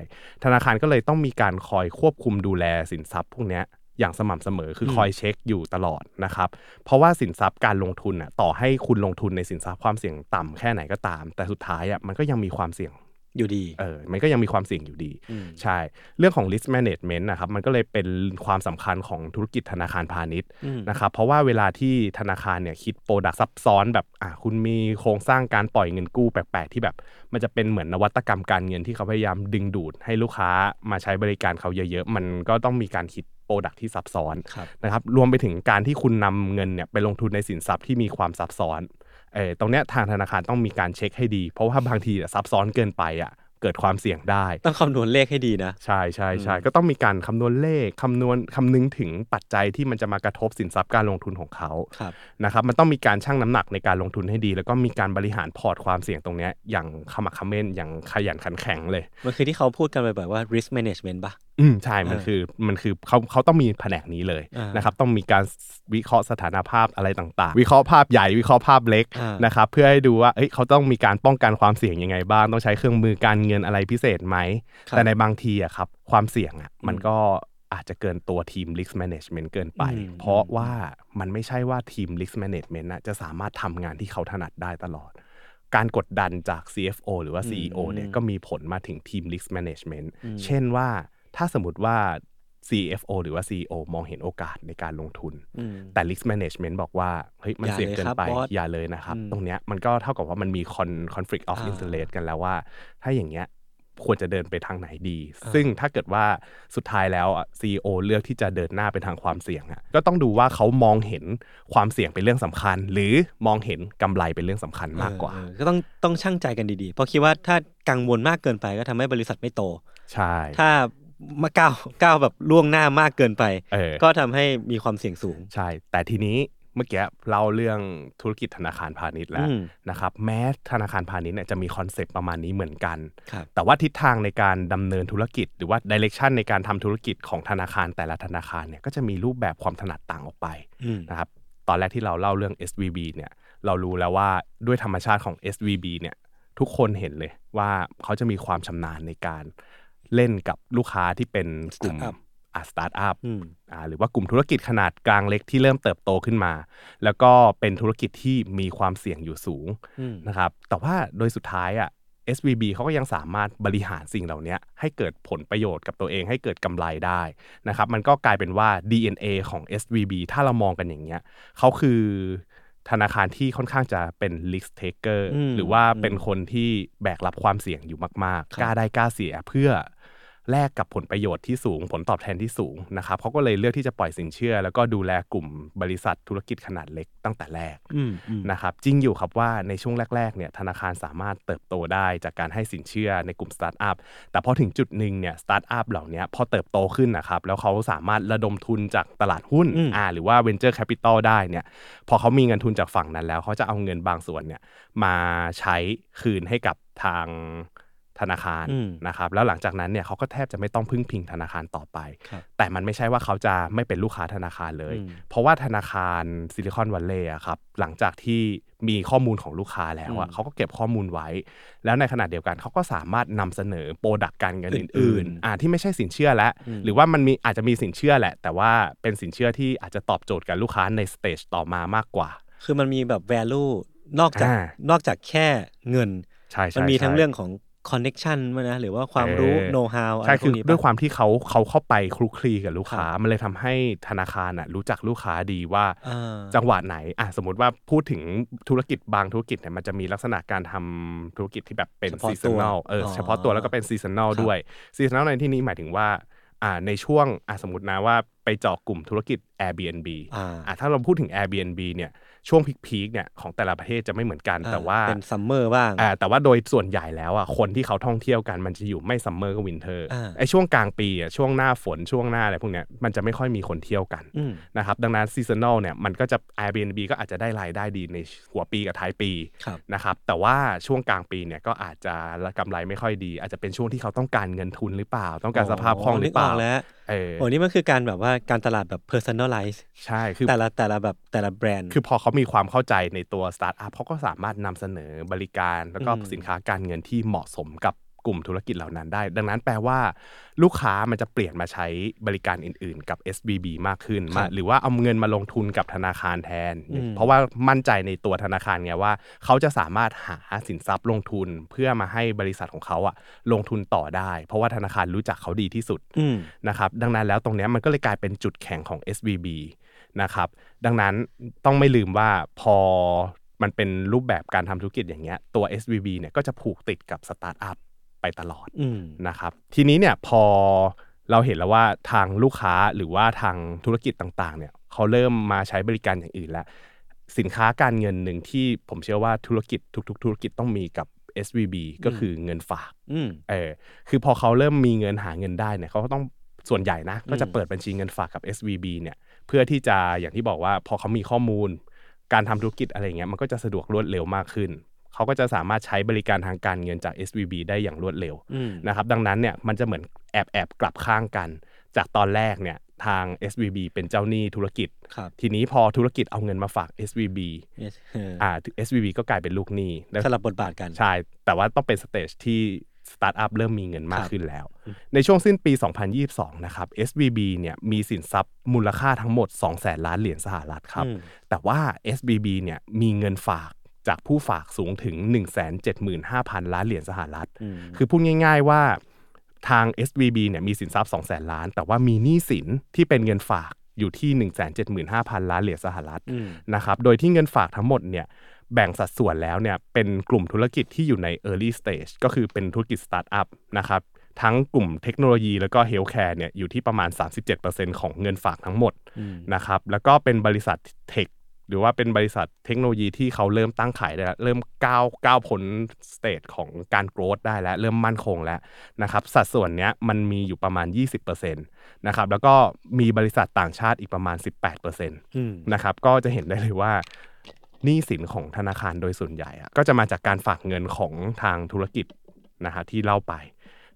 ธนาคารก็เลยต้องมีการคอยควบคุมดูแลสินทรัพย์พวกเนี้ย อย่างสม่ำเสมอคืออมคอยเช็คอยู่ตลอดนะครับ เพราะว่าสินทรัพย์การลงทุนอะต่อให้คุณลงทุนในสินทรัพย์ความเสี่ยงต่ำแค่ไหนก็ตาม แต่สุดท้ายอะมันก็ยังมีความเสี่ยง อยู่ดีเออมันก็ยังมีความเสี่ยงอยู่ดีอืมใช่ เรื่องของ risk management นะครับมันก็เลยเป็นความสำคัญของธุรกิจธนาคารพาณิชย์อืมนะครับเพราะว่าเวลาที่ธนาคารเนี่ยคิด product ซับซ้อนแบบอะคุณมีโครงสร้างการปล่อยเงินกู้แปลกๆที่แบบ มันจะเป็นเหมือนนวัตกรรมการเงินที่เขาพยายามดึงดูดให้ลูกค้ามาใช้บริการเขาเยอะๆ มันก็ต้องมีการคิด product ที่ซับซ้อนครับนะครับรวมไปถึงการที่คุณนำเงินเนี่ยไปลงทุนในสินทรัพย์ที่มีความซับซ้อน เออตรงเนี้ยทางธนาคารต้องมีการเช็คให้ดี เพราะว่าบางทีอะซับซ้อนเกินไปอะเกิดความเสี่ยงได้ ต้องคำนวณเลขให้ดีนะ ใช่ใช่ใช่อืมก็ต้องมีการคำนวณเลขคำนวณคำนึงถึงปัจจัยที่มันจะมากระทบสินทรัพย์การลงทุนของเขาครับนะครับมันต้องมีการชั่งน้ำหนักในการลงทุนให้ดี แล้วก็มีการบริหารพอร์ตความเสี่ยงตรงเนี้ยอย่างขมักเขม้นอย่างขยันขันแข็งเลย มันคือที่เขาพูดกันบ่อยๆว่า risk management ปะ อืมใช่มันเออคือมันคือเขาเขาต้องมีแผนกนี้เลยอ่านนะครับต้องมีการวิเคราะห์สถานภาพอะไรต่างๆ วิเคราะห์ภาพใหญ่วิเคราะห์ภาพเล็กอ่านนะครับเพื่อให้ดูว่าเอ้ยเขาต้องมีการป้องกันความเสี่ยงยังไงบ้าง ต้องใช้เครื่องมือการเงินอะไรพิเศษไหมครับแต่ในบางทีอะครับความเสี่ยงอะมันอืมก็อาจจะเกินตัวทีม risk management เกินไปอืมเพราะว่ามันไม่ใช่ว่าทีม risk management นะจะสามารถทำงานที่เขาถนัดได้ตลอด การกดดันจาก CFO หรือว่า CEO เนี่ยก็มีผลมาถึงทีม risk management เช่นว่า ถ้าสมมติว่า CFO หรือว่า CEO มองเห็นโอกาสในการลงทุนอืมแต่ risk management บอกว่า เฮ้ย มันอย่าเสี่ยงเกินไปเลยครับบอสอย่าเลยนะครับอืมตรงเนี้ยมันก็เท่ากับว่ามันมี con- conflict of อ่า interest กันแล้วว่า ถ้าอย่างเงี้ยควรจะเดินไปทางไหนดีอ่าซึ่งถ้าเกิดว่าสุดท้ายแล้วอะ CEO เลือกที่จะเดินหน้าไปทางความเสี่ยงอะก็ต้องดูว่าเขามองเห็นความเสี่ยงเป็นเรื่องสำคัญ หรือมองเห็นกำไรเป็นเรื่องสำคัญมากกว่าเออก็ต้องต้องช่างใจกันดีๆ เพราะคิดว่าถ้ากังวลมากเกินไปก็ทำให้บริษัทไม่โต ใช่ ถ้า มาก้าวก้าวแบบล่วงหน้ามากเกินไปเออก็ทำให้มีความเสี่ยงสูง ใช่ แต่ทีนี้เมื่อกี้เล่าเรื่องธุรกิจธนาคารพาณิชย์แล้วอืมนะครับแม้ธนาคารพาณิชย์เนี่ยจะมี concept ประมาณนี้เหมือนกันครับแต่ว่าทิศทางในการดำเนินธุรกิจ หรือว่า direction ในการทำธุรกิจของธนาคารแต่ละธนาคารเนี่ยก็จะมีรูปแบบความถนัดต่างออกไปอืมนะครับตอนแรกที่เราเล่าเรื่อง SVB เนี่ยเรารู้แล้วว่าด้วยธรรมชาติของ SVB เนี่ยทุกคนเห็นเลยว่าเขาจะมีความชำนาญในการ เล่นกับลูกค้าที่เป็นกลุ่ม Startup อ่าสตาร์ทอัพอืมอ่าหรือว่ากลุ่มธุรกิจขนาดกลางเล็กที่เริ่มเติบโตขึ้นมา แล้วก็เป็นธุรกิจที่มีความเสี่ยงอยู่สูงอืมนะครับแต่ว่าโดยสุดท้ายอะ SVB เขาก็ยังสามารถบริหารสิ่งเหล่านี้ให้เกิดผลประโยชน์กับตัวเองให้เกิดกำไรได้นะครับ มันก็กลายเป็นว่า DNA ของ SVB ถ้าเรามองกันอย่างเงี้ยเขาคือธนาคารที่ค่อนข้างจะเป็น risk taker อืมหรือว่าอืมเป็นคนที่แบกรับความเสี่ยงอยู่มากครับๆกล้าได้กล้าเสียเพื่อ แลกกับผลประโยชน์ที่สูง ผลตอบแทนที่สูงนะครับเขาก็เลยเลือกที่จะปล่อยสินเชื่อ แล้วก็ดูแลกลุ่มบริษัทธุรกิจขนาดเล็กตั้งแต่แรกอืมอืมนะครับจริงอยู่ครับว่าในช่วงแรกๆเนี่ยธนาคารสามารถเติบโตได้จากการให้สินเชื่อในกลุ่มสตาร์ทอัพแต่พอถึงจุดหนึ่งเนี่ยสตาร์ทอัพเหล่าเนี้ยพอเติบโตขึ้นนะครับแล้วเขาสามารถระดมทุนจากตลาดหุ้นอืมอ่าหรือว่า venture capital ได้เนี่ยพอเขามีเงินทุนจากฝั่งนั้นแล้วเขาจะเอาเงินบางส่วนเนี่ยมาใช้คืนให้กับทาง ธนาคารอืมนะครับแล้วหลังจากนั้นเนี่ยเขาก็แทบจะไม่ต้องพึ่งพิงธนาคารต่อไปครับแต่มันไม่ใช่ว่าเขาจะไม่เป็นลูกค้าธนาคารเลยอืมเพราะว่าธนาคาร Silicon Valley ครับหลังจากที่มีข้อมูลของลูกค้าแล้วอะอืมเขาก็เก็บข้อมูลไว้ แล้วในขณะเดียวกันเขาก็สามารถนำเสนอ product การเงินอื่นๆ อื่นๆอ่าที่ไม่ใช่สินเชื่อแล้วอืมหรือว่ามันมีอาจจะมีสินเชื่อแหละ แต่ว่าเป็นสินเชื่อที่อาจจะตอบโจทย์กับลูกค้าใน stage ต่อมามากกว่า คือมันมีแบบ value นอกจากอ่านอกจากแค่เงินใช่ใช่มันมีทั้งใช่เรื่องของ connection มานะหรือว่าความรู้เออ know how อะไรใช่พคืวกนี้ด้วยปะความที่เขาเขาเข้าไปคลุกคลีกับลูกค้าครับมันเลยทำให้ธนาคารอะรู้จักลูกค้าดีว่าอ่าจังหวะไหนอะสมมติว่าพูดถึงธุรกิจบางธุรกิจเนี่ยมันจะมีลักษณะการทำธุรกิจที่แบบเป็นเฉพาะตัว seasonal เอออ๋อเฉพาะตัวแล้วก็เป็น seasonal ครับด้วย seasonal ในที่นี้หมายถึงว่าอ่าในช่วงอะสมมตินะว่าไปเจาะกลุ่มธุรกิจ Airbnb อ่าอะถ้าเราพูดถึง Airbnb เนี่ย ช่วง peak ๆเนี่ยของแต่ละประเทศจะไม่เหมือนกันอ่แต่ว่าเป็น summer บ้างอ่าแต่ว่าโดยส่วนใหญ่แล้วอะคนที่เขาท่องเที่ยวกันมันจะอยู่ไม่ summer ก็ winter อ่าไอช่วงกลางปีอะช่วงหน้าฝนช่วงหน้าอะไรพวกเนี้ยมันจะไม่ค่อยมีคนเที่ยวกันอืมนะครับดังนั้นซีซัน a ลเนี่ยมันก็จะ Airbnb ก็อาจจะได้รายได้ดีในหัวปีกับท้ายปีครับนะครับแต่ว่าช่วงกลางปีเนี่ยก็อาจจะกำไรไม่ค่อยดี อาจจะเป็นช่วงที่เขาต้องการเงินทุนหรือเปล่า ต้องการสภาพคล่องหรือเปล่านึกกแล้วเออโอ้นี่มันคือการแบบว่าการตลาดแบบ personalize ใช่คือแต่ละแต่ละแบบแต่ละแบรนด์คือพอเขามีความเข้าใจในตัวสตาร์ทอัพเขาก็สามารถนำเสนอบริการแล้วก็อืมสินค้าการเงินที่เหมาะสมกับกลุ่มธุรกิจเหล่านั้นได้ ดังนั้นแปลว่า ลูกค้ามันจะเปลี่ยนมาใช้บริการอื่น ๆ กับ SVB มากขึ้นมาหรือว่าเอาเงินมาลงทุนกับธนาคารแทนอืมเพราะว่ามั่นใจในตัวธนาคารไงว่า เขาจะสามารถหาสินทรัพย์ลงทุนเพื่อมาให้บริษัทของเขาอะลงทุนต่อได้ เพราะว่าธนาคารรู้จักเขาดีที่สุดอืมนะครับดังนั้นแล้วตรงเนี้ยมันก็เลยกลายเป็นจุดแข็งของ SVB นะครับ ดังนั้นต้องไม่ลืมว่าพอมันเป็นรูปแบบการทำธุรกิจอย่างเงี้ยตัว SVB เนี่ยก็จะผูกติดกับสตาร์ทอัพไปตลอดอืมนะครับทีนี้เนี่ยพอเราเห็นแล้วว่าทางลูกค้าหรือว่าทางธุรกิจต่างๆเนี่ยเขาเริ่มมาใช้บริการอย่างอื่นแล้ว สินค้าการเงินหนึ่งที่ผมเชื่อว่าธุรกิจทุก ๆ ธุรกิจต้องมีกับ SVB ก็คือเงินฝากอืมเออคือพอเขาเริ่มมีเงินหาเงินได้เนี่ยเขาก็ต้อง ส่วนใหญ่นะก็จะอืมเปิดบัญชีเงินฝากกับ SVB เนี่ยเพื่อที่จะอย่างที่บอกว่าพอเขามีข้อมูล การทำธุรกิจอะไรเงี้ยมันก็จะสะดวกรวดเร็วมากขึ้น เขาก็จะสามารถใช้บริการทางการเงินจาก SVB ได้อย่างรวดเร็วอืมนะครับดังนั้นเนี่ยมันจะเหมือนแอบแอบกลับข้างกัน จากตอนแรกเนี่ยทาง SVB เป็นเจ้าหนี้ธุรกิจครับทีนี้พอธุรกิจเอาเงินมาฝาก SVB Yes เอออ่า SVB ก็กลายเป็นลูกหนี้แล้วสลับบทบาทกัน ใช่ แต่ว่าต้องเป็น stage ที่ สตาร์ทอัพเริ่มมีเงินมากครับขึ้นแล้ว ในช่วงสิ้นปี 2022 นะครับ SVB เนี่ยมีสินทรัพย์มูลค่าทั้งหมด 2 แสนล้านเหรียญสหรัฐครับอืมแต่ว่า SVB เนี่ยมีเงินฝากจากผู้ฝากสูงถึง 175,000 ล้านเหรียญสหรัฐอืมคือพูดง่าย ๆว่าทาง SVB เนี่ยมีสินทรัพย์2แสนล้าน แต่ว่ามีหนี้สินที่เป็นเงินฝากอยู่ที่ 175,000 ล้านเหรียญสหรัฐอืมนะครับ โดยที่เงินฝากทั้งหมดเนี่ย แบ่งสัดส่วนแล้วเนี่ยเป็นกลุ่มธุรกิจที่อยู่ใน early stage ก็คือเป็นธุรกิจสตาร์ทอัพนะครับทั้งกลุ่มเทคโนโลยีแล้วก็ healthcare เนี่ยอยู่ที่ประมาณ 37%ของเงินฝากทั้งหมดอืมนะครับแล้วก็เป็นบริษัท tech หรือว่าเป็นบริษัทเทคโนโลยีที่เขาเริ่มตั้งไข่ได้แล้วเริ่มก้าวก้าวพ้น stage ของการ growth ได้แล้ว เริ่มมั่นคงแล้วนะครับสัดส่วนเนี้ยมันมีอยู่ประมาณ 20%นะครับแล้วก็มีบริษัทต่างชาติอีกประมาณ 18%อืมนะครับก็จะเห็นได้เลยว่า หนี้สินของธนาคารโดยส่วนใหญ่อะก็จะมาจากการฝากเงินของทางธุรกิจนะฮะที่เล่าไป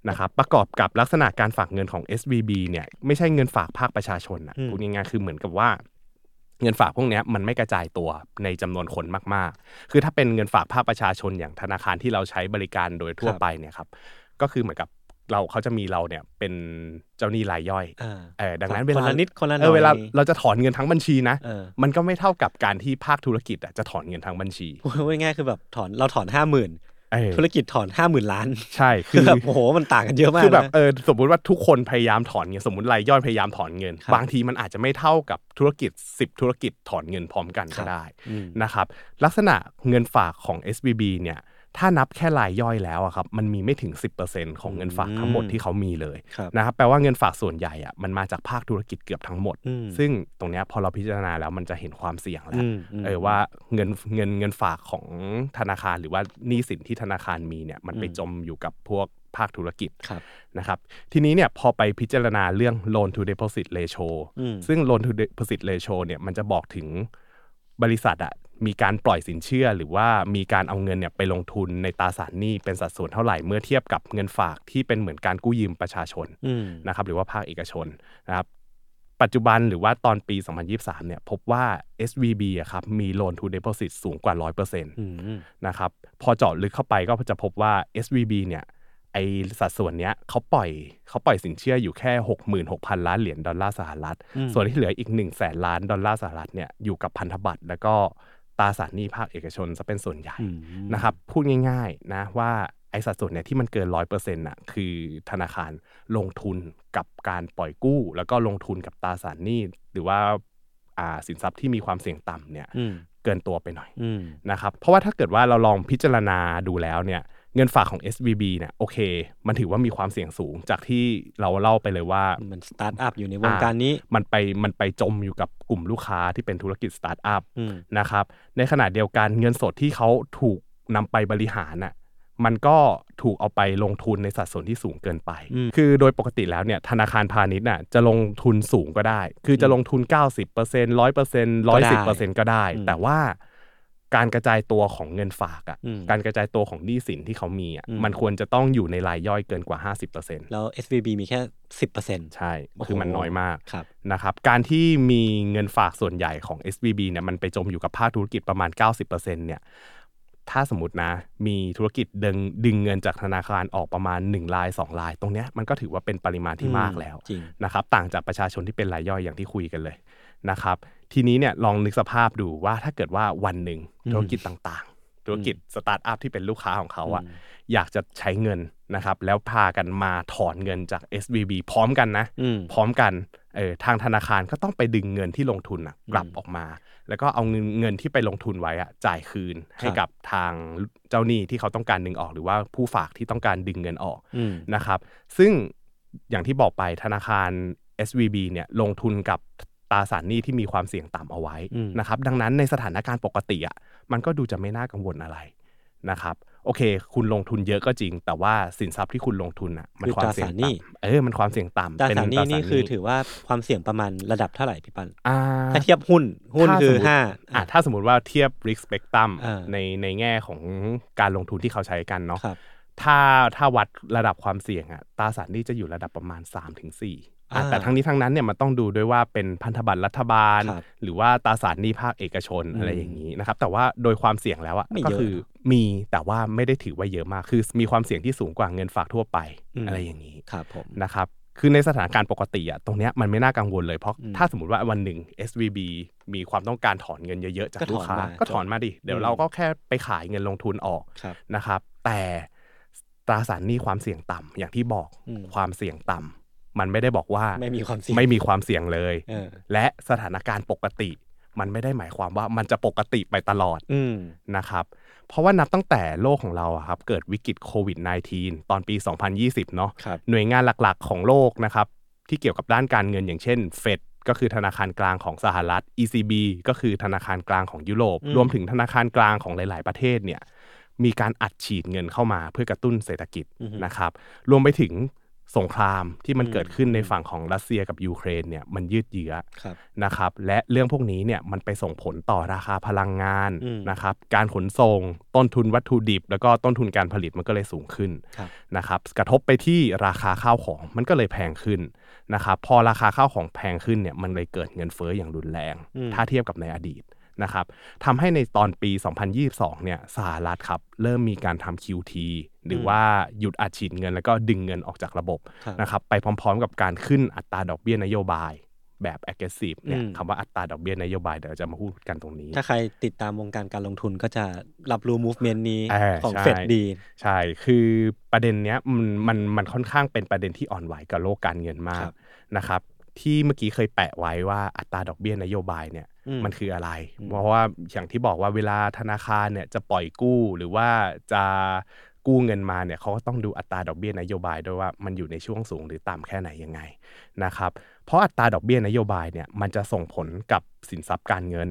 นะครับประกอบกับลักษณะการฝากเงินของ SVB เนี่ยไม่ใช่เงินฝากภาคประชาชนนะอืมพูดง่ายๆคือเหมือนกับว่า เงินฝากพวกเนี้ยมันไม่กระจายตัวในจำนวนคนมากๆ คือถ้าเป็นเงินฝากภาคประชาชนอย่างธนาคารที่เราใช้บริการโดยทั่วไปเนี่ยครับก็คือเหมือนกับ เราเขาจะมีเราเนี่ยเป็นเจ้าหนี้รายย่อยอ่าเออดังนั้นคเวนลาละนิดคนละหน่เออยอเวลาเราจะถอนเงินทั้งบัญชีนะเออมันก็ไม่เท่ากับการที่ภาคธุรกิจอะจะถอนเงินทั้งบัญชีพูดง่ายๆคือแบบถอนเราถอนห้าหมื่นเออธุรกิจถอนห้าหมื่นล้าน ใช่คืคืออแบบโอ้โหมันต่างกันเยอะมากคือแบบนะเออสมมุติว่าทุกคนพยายามถอนเงินสมมติรายย่อยพยายามถอนเงินครับบางทีมันอาจจะไม่เท่ากับธุรกิจ 10 ธุรกิจถอนเงินพร้อมกันครัก็บได้อืมนะครับลักษณะเงินฝากของ SBB เนี่ย ถ้านับแค่รายย่อยแล้วอะครับมันมีไม่ถึง 10%ของเงินฝากทั้งหมดที่เขามีเลยครับนะครับแปลว่าเงินฝากส่วนใหญ่อะมันมาจากภาคธุรกิจเกือบทั้งหมดอืมซึ่งตรงเนี้ยพอเราพิจารณาแล้วมันจะเห็นความเสี่ยงแล้วอืมอืมเออว่าเงินเงินเงินฝากของธนาคารหรือว่าหนี้สินที่ธนาคารมีเนี่ยมันไปอืมจมอยู่กับพวกภาคธุรกิจครับนะครับทีนี้เนี่ยพอไปพิจารณาเรื่อง loan to deposit ratio อืมซึ่ง loan to deposit ratio เนี่ยมันจะบอกถึงบริษัทอะ มีการปล่อยสินเชื่อ หรือว่ามีการเอาเงินเนี่ยไปลงทุนในตราสารหนี้เป็นสัดส่วนเท่าไหร่เมื่อเทียบกับเงินฝากที่เป็นเหมือนการกู้ยืมประชาชนอืมนะครับหรือว่าภาคเอกชนนะครับปัจจุบันหรือว่าตอนปี 2023 เนี่ยพบว่า SVB อะครับมี loan to deposit สูงกว่า 100%อืมนะครับพอเจาะลึกเข้าไปก็จะพบว่า SVB เนี่ยไอสัดส่วนเนี้ยเขาปล่อยเขาปล่อยสินเชื่ออยู่แค่ 66,000 ล้านเหรียญดอลลาร์สหรัฐอืมส่วนที่เหลืออีก1 0 0 0 0แสนล้านดอลลาร์สหรัฐเนี่ยอยู่กับพันธบัตรแล้วก็ ตราสารหนี้ภาคเอกชนจะเป็นส่วนใหญ่อืมนะครับพูดง่ายๆนะว่าไอสัดส่วนเนี่ยที่มันเกินร้อยเปอร์เซ็นต์่ะคือธนาคารลงทุนกับการปล่อยกู้ แล้วก็ลงทุนกับตราสารหนี้หรือว่าอ่าสินทรัพย์ที่มีความเสี่ยงต่ำเนี่ยอืมเกินตัวไปหน่อยอืมนะครับเพราะว่าถ้าเกิดว่าเราลองพิจารณาดูแล้วเนี่ย เงินฝากของ SVB เนี่ยโอเค มันถือว่ามีความเสี่ยงสูงจากที่เราเล่าไปเลยว่ามันสตาร์ทอัพอยู่ในวงการนี้ มันไปมันไปจมอยู่กับกลุ่มลูกค้าที่เป็นธุรกิจสตาร์ทอัพอืมนะครับในขณะเดียวกันเงินสดที่เขาถูกนำไปบริหารน่ะมันก็ถูกเอาไปลงทุนในสัดส่วนที่สูงเกินไปอืมคือโดยปกติแล้วเนี่ยธนาคารพาณิชย์น่ะจะลงทุนสูงก็ได้ คือจะลงทุน 90% 100% 110%ก็ได้อืมแต่ว่า การกระจายตัวของเงินฝากอะอืมการกระจายตัวของหนี้สินที่เขามีอะอืมมันควรจะต้องอยู่ในรายย่อยเกินกว่า 50%แล้ว SVB มีแค่สิบเปอร์เซ็นต์ใช่ คือมันน้อยมากครับนะครับการที่มีเงินฝากส่วนใหญ่ของ SVB เนี่ยมันไปจมอยู่กับภาคธุรกิจประมาณ 90%เนี่ยถ้าสมมตินะ มีธุรกิจดึงดึงเงินจากธนาคารออกประมาณ1ราย2ราย ตรงเนี้ยมันก็ถือว่าเป็นปริมาณที่มากแล้วจริงนะครับต่างจากประชาชนที่เป็นรายย่อยอย่างที่คุยกันเลยนะครับ ทีนี้เนี่ยลองนึกสภาพดูว่าถ้าเกิดว่าวันหนึ่งอืมธุรกิจต่างๆ ธุรกิจสตาร์ทอัพที่เป็นลูกค้าของเขาอะอืมอยากจะใช้เงินนะครับแล้วพากันมาถอนเงินจาก SVB พร้อมกันนะอืมพร้อมกันเออทางธนาคารก็ต้องไปดึงเงินที่ลงทุนนะกลับอืมออกมา แล้วก็เอาเงินเงินที่ไปลงทุนไว้อะจ่ายคืนให้ครับกับทางเจ้าหนี้ที่เขาต้องการดึงออก หรือว่าผู้ฝากที่ต้องการดึงเงินออกอืมนะครับ ซึ่งอย่างที่บอกไปธนาคาร SVB เนี่ยลงทุนกับ ตราสารหนี้ที่มีความเสี่ยงต่ำเอาไว้อืมนะครับดังนั้นในสถานการณ์ปกติอะมันก็ดูจะไม่น่ากังวลอะไรนะครับโอเค คุณลงทุนเยอะก็จริง แต่ว่าสินทรัพย์ที่คุณลงทุนอะมันคือความตราเสี่ยสางรหนี้ต่ำเออมันความเสี่ยงต่ำตราเป็นสารหนี้นี่ตรคือถือว่าความเสี่ยงประมาณระดับเท่าไหร่พี่ปันอ่าถ้าเทียบหุ้นหุ้นถ้าคืสอมมุติห้าอะถ้าสมมติว่าเทียบ risk spectrum อ่าในในแง่ของการลงทุนที่เขาใช้กันเนาะครับถ้าถ้าวัดระดับความเสี่ยงอะตราสารหนี้จะอยู่ระดับประมาณ3-4ถึงสี่อ่า แต่ทั้งนี้ทั้งนั้นเนี่ยมันต้องดูด้วยว่าเป็นพันธบัตรรัฐบาลครับหรือว่าตราสารหนี้ภาคเอกชนอืมอะไรอย่างนี้นะครับ แต่ว่าโดยความเสี่ยงแล้วอะไม่ก็เยอะคือมีแต่ว่าไม่ได้ถือว่าเยอะมาก คือมีความเสี่ยงที่สูงกว่าเงินฝากทั่วไปอืมอะไรอย่างนี้ครับผมนะครับคือในสถานการณ์ปกติอะตรงเนี้ยมันไม่น่ากังวลเลยเพราะอืมถ้าสมมติว่าวันหนึ่ง SVB มีความต้องการถอนเงินเยอะๆจากก็ถอนลูกค้ามาก็ถอนมาดิ เดี๋ยวอืมเราก็แค่ไปขายเงินลงทุนออกครับนะครับ แต่ตราสารหนี้ความเสี่ยงต่ำอย่างที่บอกอืมความเสี่ยงต่ำ มันไม่ได้บอกว่าไม่มีความเสี่ยงไม่มีความเสี่ยงเลยเออและสถานการณ์ปกติ มันไม่ได้หมายความว่ามันจะปกติไปตลอดอืมนะครับ เพราะว่านับตั้งแต่โลกของเราอะครับเกิดวิกฤตโควิด -19 ตอนปี 2020 เนาะครับหน่วยงานหลักๆของโลกนะครับ ที่เกี่ยวกับด้านการเงินอย่างเช่นเฟดก็คือธนาคารกลางของสหรัฐ ECB ก็คือธนาคารกลางของยุโรปอืมรวมถึงธนาคารกลางของหลาย ๆ ประเทศเนี่ยมีการอัดฉีดเงินเข้ามาเพื่อกระตุ้นเศรษฐกิจนะครับ รวมไปถึง สงครามที่มันเกิดขึ้นในฝั่งของรัสเซียกับยูเครนเนี่ยมันยืดเยื้อครับนะครับ และเรื่องพวกนี้เนี่ยมันไปส่งผลต่อราคาพลังงานอืมนะครับ การขนส่งต้นทุนวัตถุดิบ แล้วก็ต้นทุนการผลิตมันก็เลยสูงขึ้นครับนะครับ กระทบไปที่ราคาข้าวของมันก็เลยแพงขึ้นนะครับ พอราคาข้าวของแพงขึ้นเนี่ยมันเลยเกิดเงินเฟ้ออย่างรุนแรงอืมถ้าเทียบกับในอดีต นะครับทำให้ในตอนปี 2022 เนี่ยสหรัฐครับเริ่มมีการทำ QT หรือว่าหยุดอัดฉีดเงินแล้วก็ดึงเงินออกจากระบบครับนะครับไปพร้อม ๆ กับการขึ้นอัตราดอกเบี้ยนโยบายแบบ aggressive เนี่ยอืมคำว่าอัตราดอกเบี้ยนโยบายเดี๋ยวจะมาพูดกันตรงนี้ ถ้าใครติดตามวงการการลงทุนก็จะรับรู้ movement นี้เออของใช่เฟดดี ใช่ คือประเด็นเนี้ยมันมันมันค่อนข้างเป็นประเด็นที่อ่อนไหวกับโลกการเงินมาคกรับนะครับ ที่เมื่อกี้เคยแปะไว้ว่าอัตราดอกเบี้ยนโยบายเนี่ยอืมมันคืออะไรอืมเพราะว่าอย่างที่บอกว่าเวลาธนาคารเนี่ยจะปล่อยกู้หรือว่าจะกู้เงินมาเนี่ยเขาก็ต้องดูอัตราดอกเบี้ยนโยบายด้วยว่ามันอยู่ในช่วงสูงหรือต่ำแค่ไหนยังไงนะครับเพราะอัตราดอกเบี้ยนโยบายเนี่ยมันจะส่งผลกับสินทรัพย์การเงิน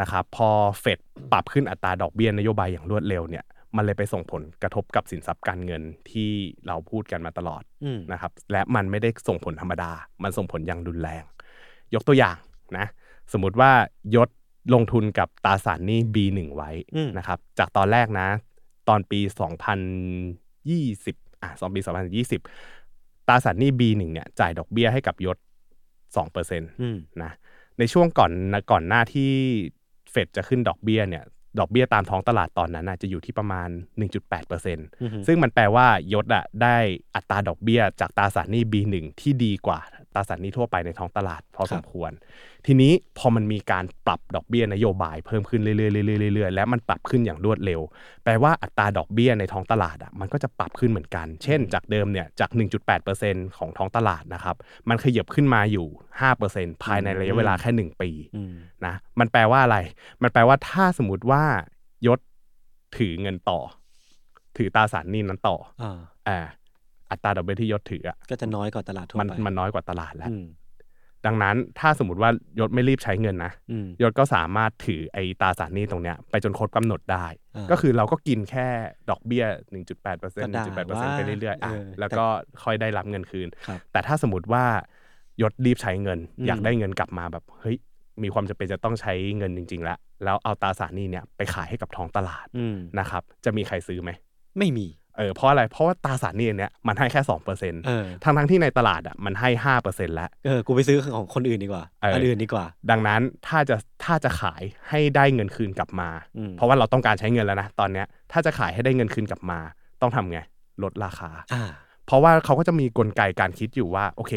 นะครับพอเฟดปรับขึ้นอัตราดอกเบี้ยนโยบายอย่างรวดเร็วเนี่ย มันเลยไปส่งผลกระทบกับสินทรัพย์การเงินที่เราพูดกันมาตลอดอืมนะครับ และมันไม่ได้ส่งผลธรรมดา มันส่งผลอย่างรุนแรง ยกตัวอย่างนะ สมมติว่ายศลงทุนกับตราสารหนี้ B1 ไว้อืมนะครับ จากตอนแรกนะ ตอนปี 2020 อะสองปี 2020 ตราสารหนี้ B1 เนี่ยจ่ายดอกเบี้ยให้กับยศ2%นอืมะในช่วงก่อนก่อนหน้าที่เฟดจะขึ้นดอกเบี้ยเนี่ย ดอกเบี้ยตามท้องตลาดตอนนั้นน่ะจะอยู่ที่ประมาณ 1.8%อืมซึ่งมันแปลว่ายศอะได้อัตราดอกเบี้ยจากตราสารหนี้ B1 ที่ดีกว่าตราสารหนี้ทั่วไปในท้องตลาดพอสมควร ทีนี้พอมันมีการปรับดอกเบี้ยนโยบายเพิ่มขึ้นเรื่อยๆเรื่อยๆเรื่อยๆและมันปรับขึ้นอย่างรวดเร็ว แปลว่าอัตราดอกเบี้ยในท้องตลาดอะมันก็จะปรับขึ้นเหมือนกัน เช่น จากเดิมเนี่ยจาก 1.8%ของท้องตลาดนะครับมันขยับขึ้นมาอยู่ 5%ภายในระยะเวลาแค่ 1 ปีอืมนะมันแปลว่าอะไร มันแปลว่าถ้าสมมติว่ายศถือเงินต่อ ถือตราสารหนี้นั้นต่ออ่าอ่าอัตราดอกเบี้ยที่ยศถืออะก็จะน้อยกว่าตลาดทั่วมันไปมันน้อยกว่าตลาดแล้วอืม ดังนั้นถ้าสมมติว่ายศไม่รีบใช้เงินนะอืมยศก็สามารถถือไอ้ตราสารหนี้ตรงเนี้ยไปจนครบกำหนดได้อ่าก็คือเราก็กินแค่ดอกเบี้ย 1.8%ก็ได้1.8%ไปเรื่อยๆอะเออแล้วก็ค่อยได้รับเงินคืนครับแต่ถ้าสมมติว่ายศรีบใช้เงินอืมอยากได้เงินกลับมาแบบเฮ้ยมีความจำเป็นจะต้องใช้เงินจริง ๆ แล้ว แล้วเอาตราสารหนี้เนี่ยไปขายให้กับท้องตลาดอืมนะครับ จะมีใครซื้อไหมไม่มี เออเพราะอะไรเพราะว่าตราสารหนี้เนี่ยมันให้แค่สองเปอร์เซ็นต์เออทั้งทั้งๆที่ในตลาดอะมันให้ห้าเปอร์เซ็นต์แล้วเออกูไปซื้อของคนอื่นดีกว่าเอออัอันอื่นดีกว่า ดังนั้นถ้าจะถ้าจะขายให้ได้เงินคืนกลับมาอืมเพราะว่าเราต้องการใช้เงินแล้วนะตอนเนี้ยถ้าจะขายให้ได้เงินคืนกลับมา ต้องทำไงลดราคาอ่าเพราะว่าเขาก็จะมีกลไกการคิดอยู่ว่าโอเค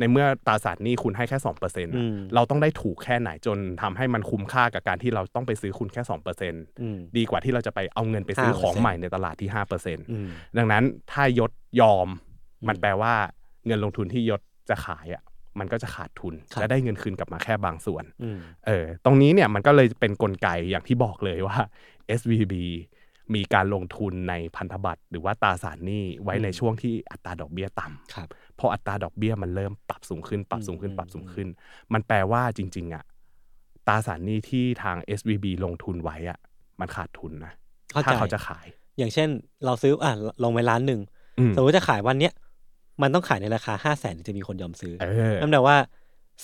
ในเมื่อตราสารหนี้คุณให้แค่สองเปอร์เซ็นต์อืมเราต้องได้ถูกแค่ไหนจนทำให้มันคุ้มค่ากับการที่เราต้องไปซื้อคุณแค่สองเปอร์เซ็นต์อืมดีกว่าที่เราจะไปเอาเงินไปซื้อ5%ของใหม่ในตลาดที่ห้าเปอร์เซ็นต์อืมดังนั้นถ้ายศยอมอืมมันแปลว่าเงินลงทุนที่ยศจะขายอะมันก็จะขาดทุนครับและได้เงินคืนกลับมาแค่บางส่วนอืมเออ ตรงนี้เนี่ยมันก็เลยเป็นกลไกอย่างที่บอกเลยว่า SVB มีการลงทุนในพันธบัตรหรือว่าตราสารหนี้ไว้ในอืมช่วงที่อัตราดอกเบี้ยต่ำครับ พออัตราดอกเบี้ยมันเริ่มปรับสูงขึ้น ปรับสูงขึ้นอืมปรับสูงขึ้น มันแปลว่าจริง ๆ อะตราสารหนี้ที่ทาง SVB ลงทุนไว้อะ มันขาดทุนนะเข้าใจถ้าเขาจะขาย อย่างเช่น เราซื้ออะลงไปล้านหนึ่งอืมสมมติจะขายวันเนี้ยมันต้องขายในราคาห้าแสนถึงจะมีคนยอมซื้อเออนั่นแปลว่า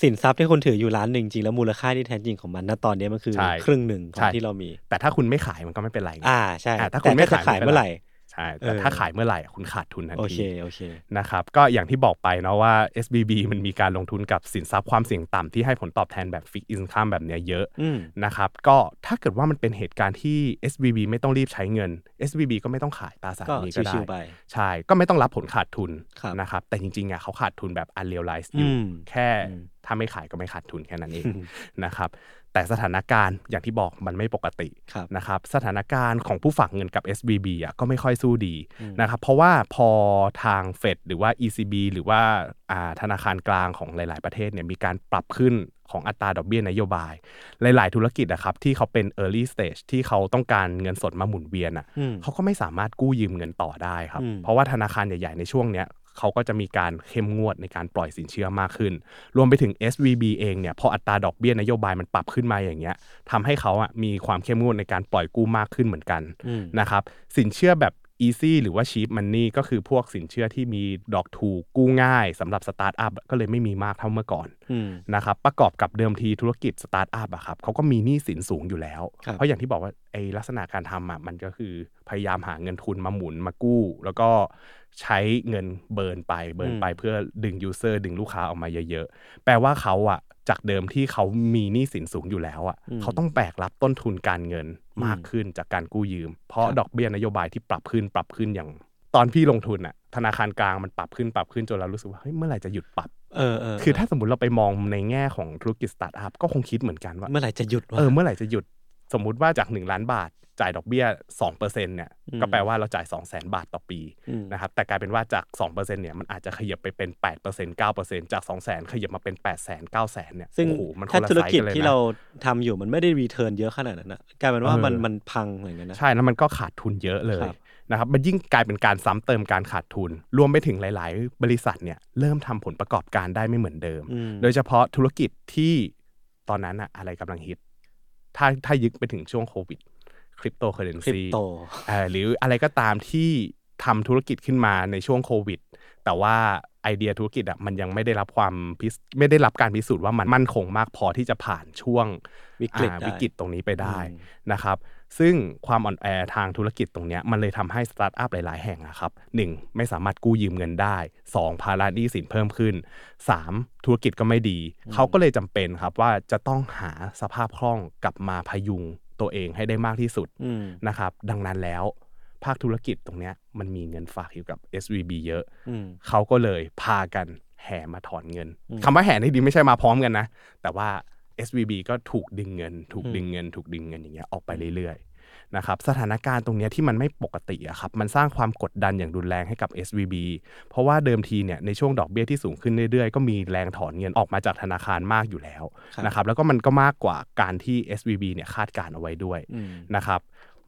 สินทรัพย์ที่คุณถืออยู่ล้านหนึ่งจริงแล้วมูลค่าที่แท้จริงของมันณตอนนี้มันคือใช่ครึ่งหนึ่งขอใช่ของที่เรามี แต่ถ้าคุณไม่ขายมันก็ไม่เป็นไรไงอ่าใช่อ่าถ้าคุณไม่จะขายขายไม่เป็นไรเมื่อไหร่ ใช่แต่เออถ้าขายเมื่อไหร่อะคุณขาดทุนทันทีโอเคโอเคนะครับก็อย่างที่บอกไปเนาะว่า SVB มันมีการลงทุนกับสินทรัพย์ความเสี่ยงต่ำที่ให้ผลตอบแทนแบบ fixed income แบบเนี้ยเยอะอืมนะครับก็ถ้าเกิดว่ามันเป็นเหตุการณ์ที่ SBB ไม่ต้องรีบใช้เงิน SBB ก็ไม่ต้องขายตราสารก็หนี้ก็ได้ชิวๆไปใช่ก็ไม่ต้องรับผลขาดทุนครับนะครับแต่จริงๆอะเขาขาดทุนแบบ unrealized อยู่อืมแค่อืม ถ้าไม่ขายก็ไม่ขาดทุนแค่นั้นเองอืมนะครับแต่สถานการณ์อย่างที่บอกมันไม่ปกติครับนะครับสถานการณ์ของผู้ฝากเงินกับ SBB อะก็ไม่ค่อยสู้ดีอืมนะครับเพราะว่าพอทางเฟดหรือว่า ECB หรือว่าอ่าธนาคารกลางของหลาย ๆ ประเทศเนี่ยมีการปรับขึ้นของอัตราดอกเบี้ยนโยบาย หลาย ๆ ธุรกิจอะครับที่เขาเป็น early stage ที่เขาต้องการเงินสดมาหมุนเวียนอะอืมเขาก็ไม่สามารถกู้ยืมเงินต่อได้ครับอืมเพราะว่าธนาคารใหญ่ ๆ ในช่วงเนี้ย เขาก็จะมีการเข้มงวดในการปล่อยสินเชื่อมากขึ้น รวมไปถึง SVB เองเนี่ยพออัตราดอกเบี้ยนโยบายมันปรับขึ้นมาอย่างเงี้ยทำให้เขาอะมีความเข้มงวดในการปล่อยกู้มากขึ้นเหมือนกันนะครับสินเชื่อแบบ easy หรือว่า cheap money ก็คือพวกสินเชื่อที่มีดอกถูกกู้ง่ายสำหรับสตาร์ทอัพก็เลยไม่มีมากเท่าเมื่อก่อนอืมนะครับประกอบกับเดิมทีธุรกิจสตาร์ทอัพอะครับเขาก็มีหนี้สินสูงอยู่แล้วครับเพราะอย่างที่บอกว่าไอ้ลักษณะการทำอะมันก็คือพยายามหาเงินทุนมาหมุนมากู้ แล้วก็ใช้เงิน burn ไป burn ไปเพื่อดึง user ดึงลูกค้าออกมาเยอะๆ แปลว่าเขาอะ จากเดิมที่เขามีหนี้สินสูงอยู่แล้วอะอืมเขาต้องแบกรับต้นทุนการเงินมากขึ้นจากการกู้ยืม เพราะครับดอกเบี้ยนโยบายที่ปรับขึ้นปรับขึ้นอย่าง ตอนพี่ลงทุนอะธนาคารกลางมันปรับขึ้นปรับขึ้นจนเรารู้สึกว่าเฮ้ยเมื่อไหร่จะหยุดปรับเออเออคือถ้าสมมติเราไปมองในแง่ของธุรกิจสตาร์ทอัพก็คงคิดเหมือนกันว่า เมื่อไหร่จะหยุดวะเออเมื่อไหร่จะหยุด สมมุติว่าจาก 1 ล้านบาท จ่ายดอกเบี้ย2%เนี่ยอืมก็แปลว่าเราจ่าย 2 0 0 0 0 0บาทต่อปีอืมนะครับแต่กลายเป็นว่าจาก 2%เนี่ยมันอาจจะขยับไปเป็น 8% 9%จาก 2 0 0 0 0 0ขยับมาเป็น 8 0 0 0 0 9 0 0 0 0เนี่ยซึ่งโอ้โหมันคถ้านละธุรไซส์กิจกันเลยที่นะเราทำอยู่มันไม่ได้ return เยอะขนาดนั้นนะกลายเป็นว่าเออมันมันพังเหมือนกันนะใช่แล้วมันก็ขาดทุนเยอะเลยครับนะครับมันยิ่งกลายเป็นการซ้ำเติมการขาดทุน รวมไปถึงหลาย ๆ บริษัทเนี่ยเริ่มทำผลประกอบการได้ไม่เหมือนเดิมอืมโดยเฉพาะธุรกิจที่ตอนนั้นอะอะไรกำลังฮิต ถ้าถ้านึกไปถึงช่วงโควิดคริปโตเคอร์เรนซีคริปโตหรืออะไรก็ตามที่ทำธุรกิจขึ้นมาในช่วงโควิด แต่ว่าไอเดียธุรกิจอะมันยังไม่ได้รับความพิสไม่ได้รับการพิสูจน์ว่ามันมั่นคงมากพอที่จะผ่านช่วงวิกฤตอ่าได้วิกฤตตรงนี้ไปได้อืมนะครับ ซึ่งความอ่อนแอทางธุรกิจตรงเนี้ยมันเลยทำให้สตาร์ทอัพหลาย ๆ แห่งอะครับหนึ่งไม่สามารถกู้ยืมเงินได้ 2 ภาระหนี้สินเพิ่มขึ้น 3 ธุรกิจก็ไม่ดี เขาก็เลยจำเป็นครับว่าจะต้องหาสภาพคล่องกลับมาพยุงตัวเองให้ได้มากที่สุดอืมนะครับ ดังนั้นแล้ว ภาคธุรกิจตรงเนี้ยมันมีเงินฝากอยู่กับ SVB เยอะอืมเขาก็เลยพากันแห่มาถอนเงินอืมคำว่าแห่นี่ดีไม่ใช่มาพร้อมกันนะ แต่ว่า SVB ก็ถูกดึงเงิน ถูกอืมดึงเงิน ถูกดึงเงินอย่างเงี้ยออกไปเรื่อยๆนะครับสถานการณ์ตรงเนี้ยที่มันไม่ปกติอะครับมันสร้างความกดดันอย่างรุนแรงให้กับ SVB เพราะว่าเดิมทีเนี่ยในช่วงดอกเบี้ยที่สูงขึ้นเรื่อยๆ ก็มีแรงถอนเงินออกมาจากธนาคารมากอยู่แล้วครับนะครับแล้วก็มันก็มากกว่าการที่ SVB เนี่ยคาดการเอาไว้ด้วยอืมนะครับ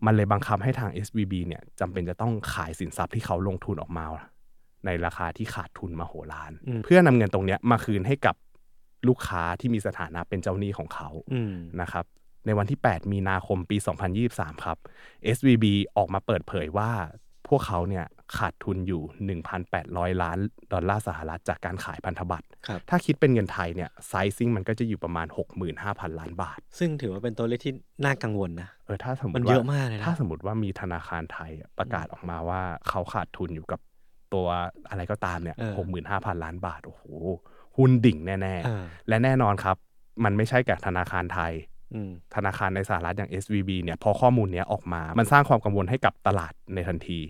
มันเลยบังคับให้ทาง SVB เนี่ยจำเป็นจะต้องขายสินทรัพย์ที่เขาลงทุนออกมาในราคาที่ขาดทุนมโหฬารอืมเพื่อนำเงินตรงเนี้ยมาคืนให้กับ ลูกค้าที่มีสถานะเป็นเจ้าหนี้ของเขาอืมนะครับในวันที่ 8 มีนาคมปี 2023 ครับ SVB ออกมาเปิดเผยว่า พวกเขาเนี่ยขาดทุนอยู่ 1,800 ล้านดอลลาร์สหรัฐจากการขายพันธบัตรครับถ้าคิดเป็นเงินไทยเนี่ยไซซิ่งมันก็จะอยู่ประมาณ 65,000 ล้านบาท ซึ่งถือว่าเป็นตัวเลขที่น่ากังวลนะ เออถ้าสมมมันติเยว่าอะมากเลยนะ ถ้าสมมติว่ามีธนาคารไทยอะประกาศออกมาว่าเขาขาดทุนอยู่กับตัวอะไรก็ตามเนี่ยเออหกหมื่นห้าพันล้านบาท โอ้โห หุ้นดิ่งแน่เออๆและแน่นอนครับ มันไม่ใช่กับธนาคารไทยอืมธนาคารในสหรัฐอย่าง SVB เนี่ยพอข้อมูลเนี้ยออกมา มันสร้างความกังวลให้กับตลาดในทันที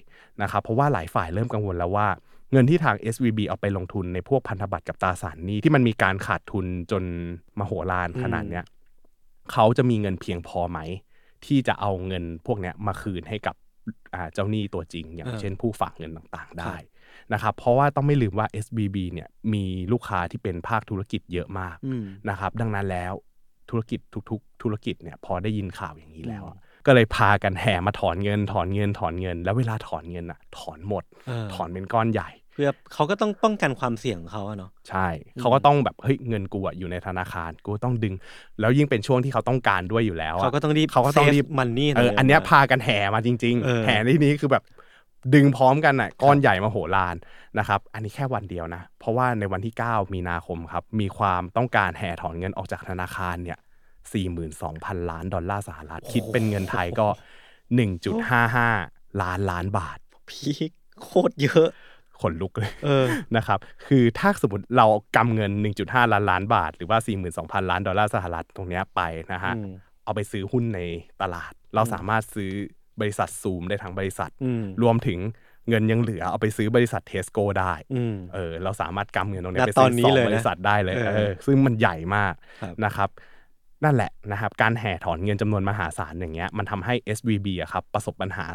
นะครับเพราะว่าหลายฝ่ายเริ่มกังวลแล้วว่าเงินที่ทาง SVB เอาไปลงทุนในพวกพันธบัตรกับตราสารหนี้ที่มันมีการขาดทุนจนมโหฬารขนาดเนี้ยเขาจะมีเงินเพียงพอไหม ที่จะเอาเงินพวกเนี้ยมาคืนให้กับอ่าเจ้าหนี้ตัวจริง อย่างเออเช่นผู้ฝากเงินต่างๆ ได้ครับ นะครับเพราะว่าต้องไม่ลืมว่า SVB เนี่ยมีลูกค้าที่เป็นภาคธุรกิจเยอะมากอืมนะครับดังนั้นแล้วธุรกิจทุกๆ ธุรกิจเนี่ยพอได้ยินข่าวอย่างนี้แล้วอะอืมก็เลยพากันแห่มาถอนเงินถอนเงินถอนเงิน แล้วเวลาถอนเงินอะ ถอนหมดเออถอนเป็นก้อนใหญ่ เพื่อเขาก็ต้องป้องกันความเสี่ยงของเขาอะเนาะใช่ เขาก็ต้องแบบเฮ้ยเงินกูอะอยู่ในธนาคารกูต้องดึง แล้วยิ่งเป็นช่วงที่เขาต้องการด้วยอยู่แล้วะเขาก็ต้องรีบเขาก็ต้องรีบมันนี่เอออันเนี้ยพากันแห่มาจริงเออๆแห่ที่นี้คือแบบ ดึงพร้อมกันอะก้อนใหญ่มาโหฬารนะครับ อันนี้แค่วันเดียวนะ เพราะว่าในวันที่ 9 มีนาคมครับ มีความต้องการแห่ถอนเงินออกจากธนาคารเนี่ย 42,000 ล้านดอลลาร์สหรัฐ คิดเป็นเงินไทยก็ 1.55 ล้านล้านบาท พีคโคตรเยอะ ขนลุกเลยเออนะครับ คือถ้าสมมติเรากำเงิน 1.5 ล้านล้านบาท หรือว่า 42,000 ล้านดอลลาร์สหรัฐตรงเนี้ยไปนะฮะอืมเอาไปซื้อหุ้นในตลาด เราสามารถซื้อ บริษัทซูมได้ทั้งบริษัทอืมรวมถึงเงินยังเหลือเอาไปซื้อบริษัทเทสโก้ได้อืมเออเราสามารถกำเงินตรงเนี้ยไปตอซื้อสองบริษัทได้เลยณตอนนี้เลยนะเออเออซึ่งมันใหญ่มากครับนะครับ นั่นแหละนะครับ การแห่ถอนเงินจำนวนมหาศาลอย่างเงี้ยมันทำให้ SVB อะครับประสบปัญหา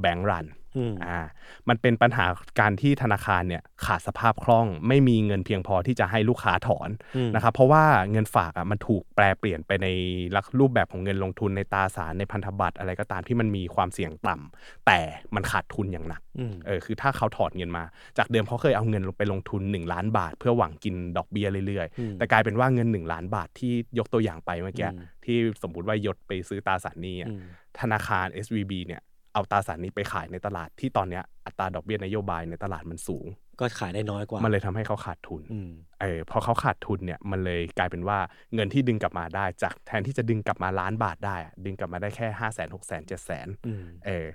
แบงก์รัน อืมอ่า มันเป็นปัญหาการที่ธนาคารเนี่ยขาดสภาพคล่องไม่มีเงินเพียงพอที่จะให้ลูกค้าถอนอืมนะครับเพราะว่าเงินฝากอะมันถูกแปลเปลี่ยนไปในลักรูปแบบของเงินลงทุนในตราสารในพันธบัตรอะไรก็ตามที่มันมีความเสี่ยงต่ำแต่มันขาดทุนอย่างหนักอืมเออคือถ้าเขาถอนเงินมา จากเดิมเขาเคยเอาเงินลงไปลงทุน 1 ล้านบาท เพื่อหวังกินดอกเบี้ยเรื่อยอืมๆแต่กลายเป็นว่าเงิน 1 ล้านบาทที่ยกตัวอย่างไปเมื่อกี้อืมที่สมมุติว่ายศไปซื้อตราสารหนี้อะอืมธนาคาร SVB เนี่ย เอาตราสารหนี้ไปขายในตลาดที่ตอนเนี้ยอัตราดอกเบี้ยนโยบายในตลาดมันสูง ก็ขายได้น้อยกว่า มันเลยทำให้เขาขาดทุนอืมเออพอเขาขาดทุนเนี่ยมันเลยกลายเป็นว่าเงินที่ดึงกลับมาได้จากแทนที่จะดึงกลับมาล้านบาทได้อะดึงกลับมาได้แค่ห้าแสนหกแสนเจ็ดแสนอืมเออ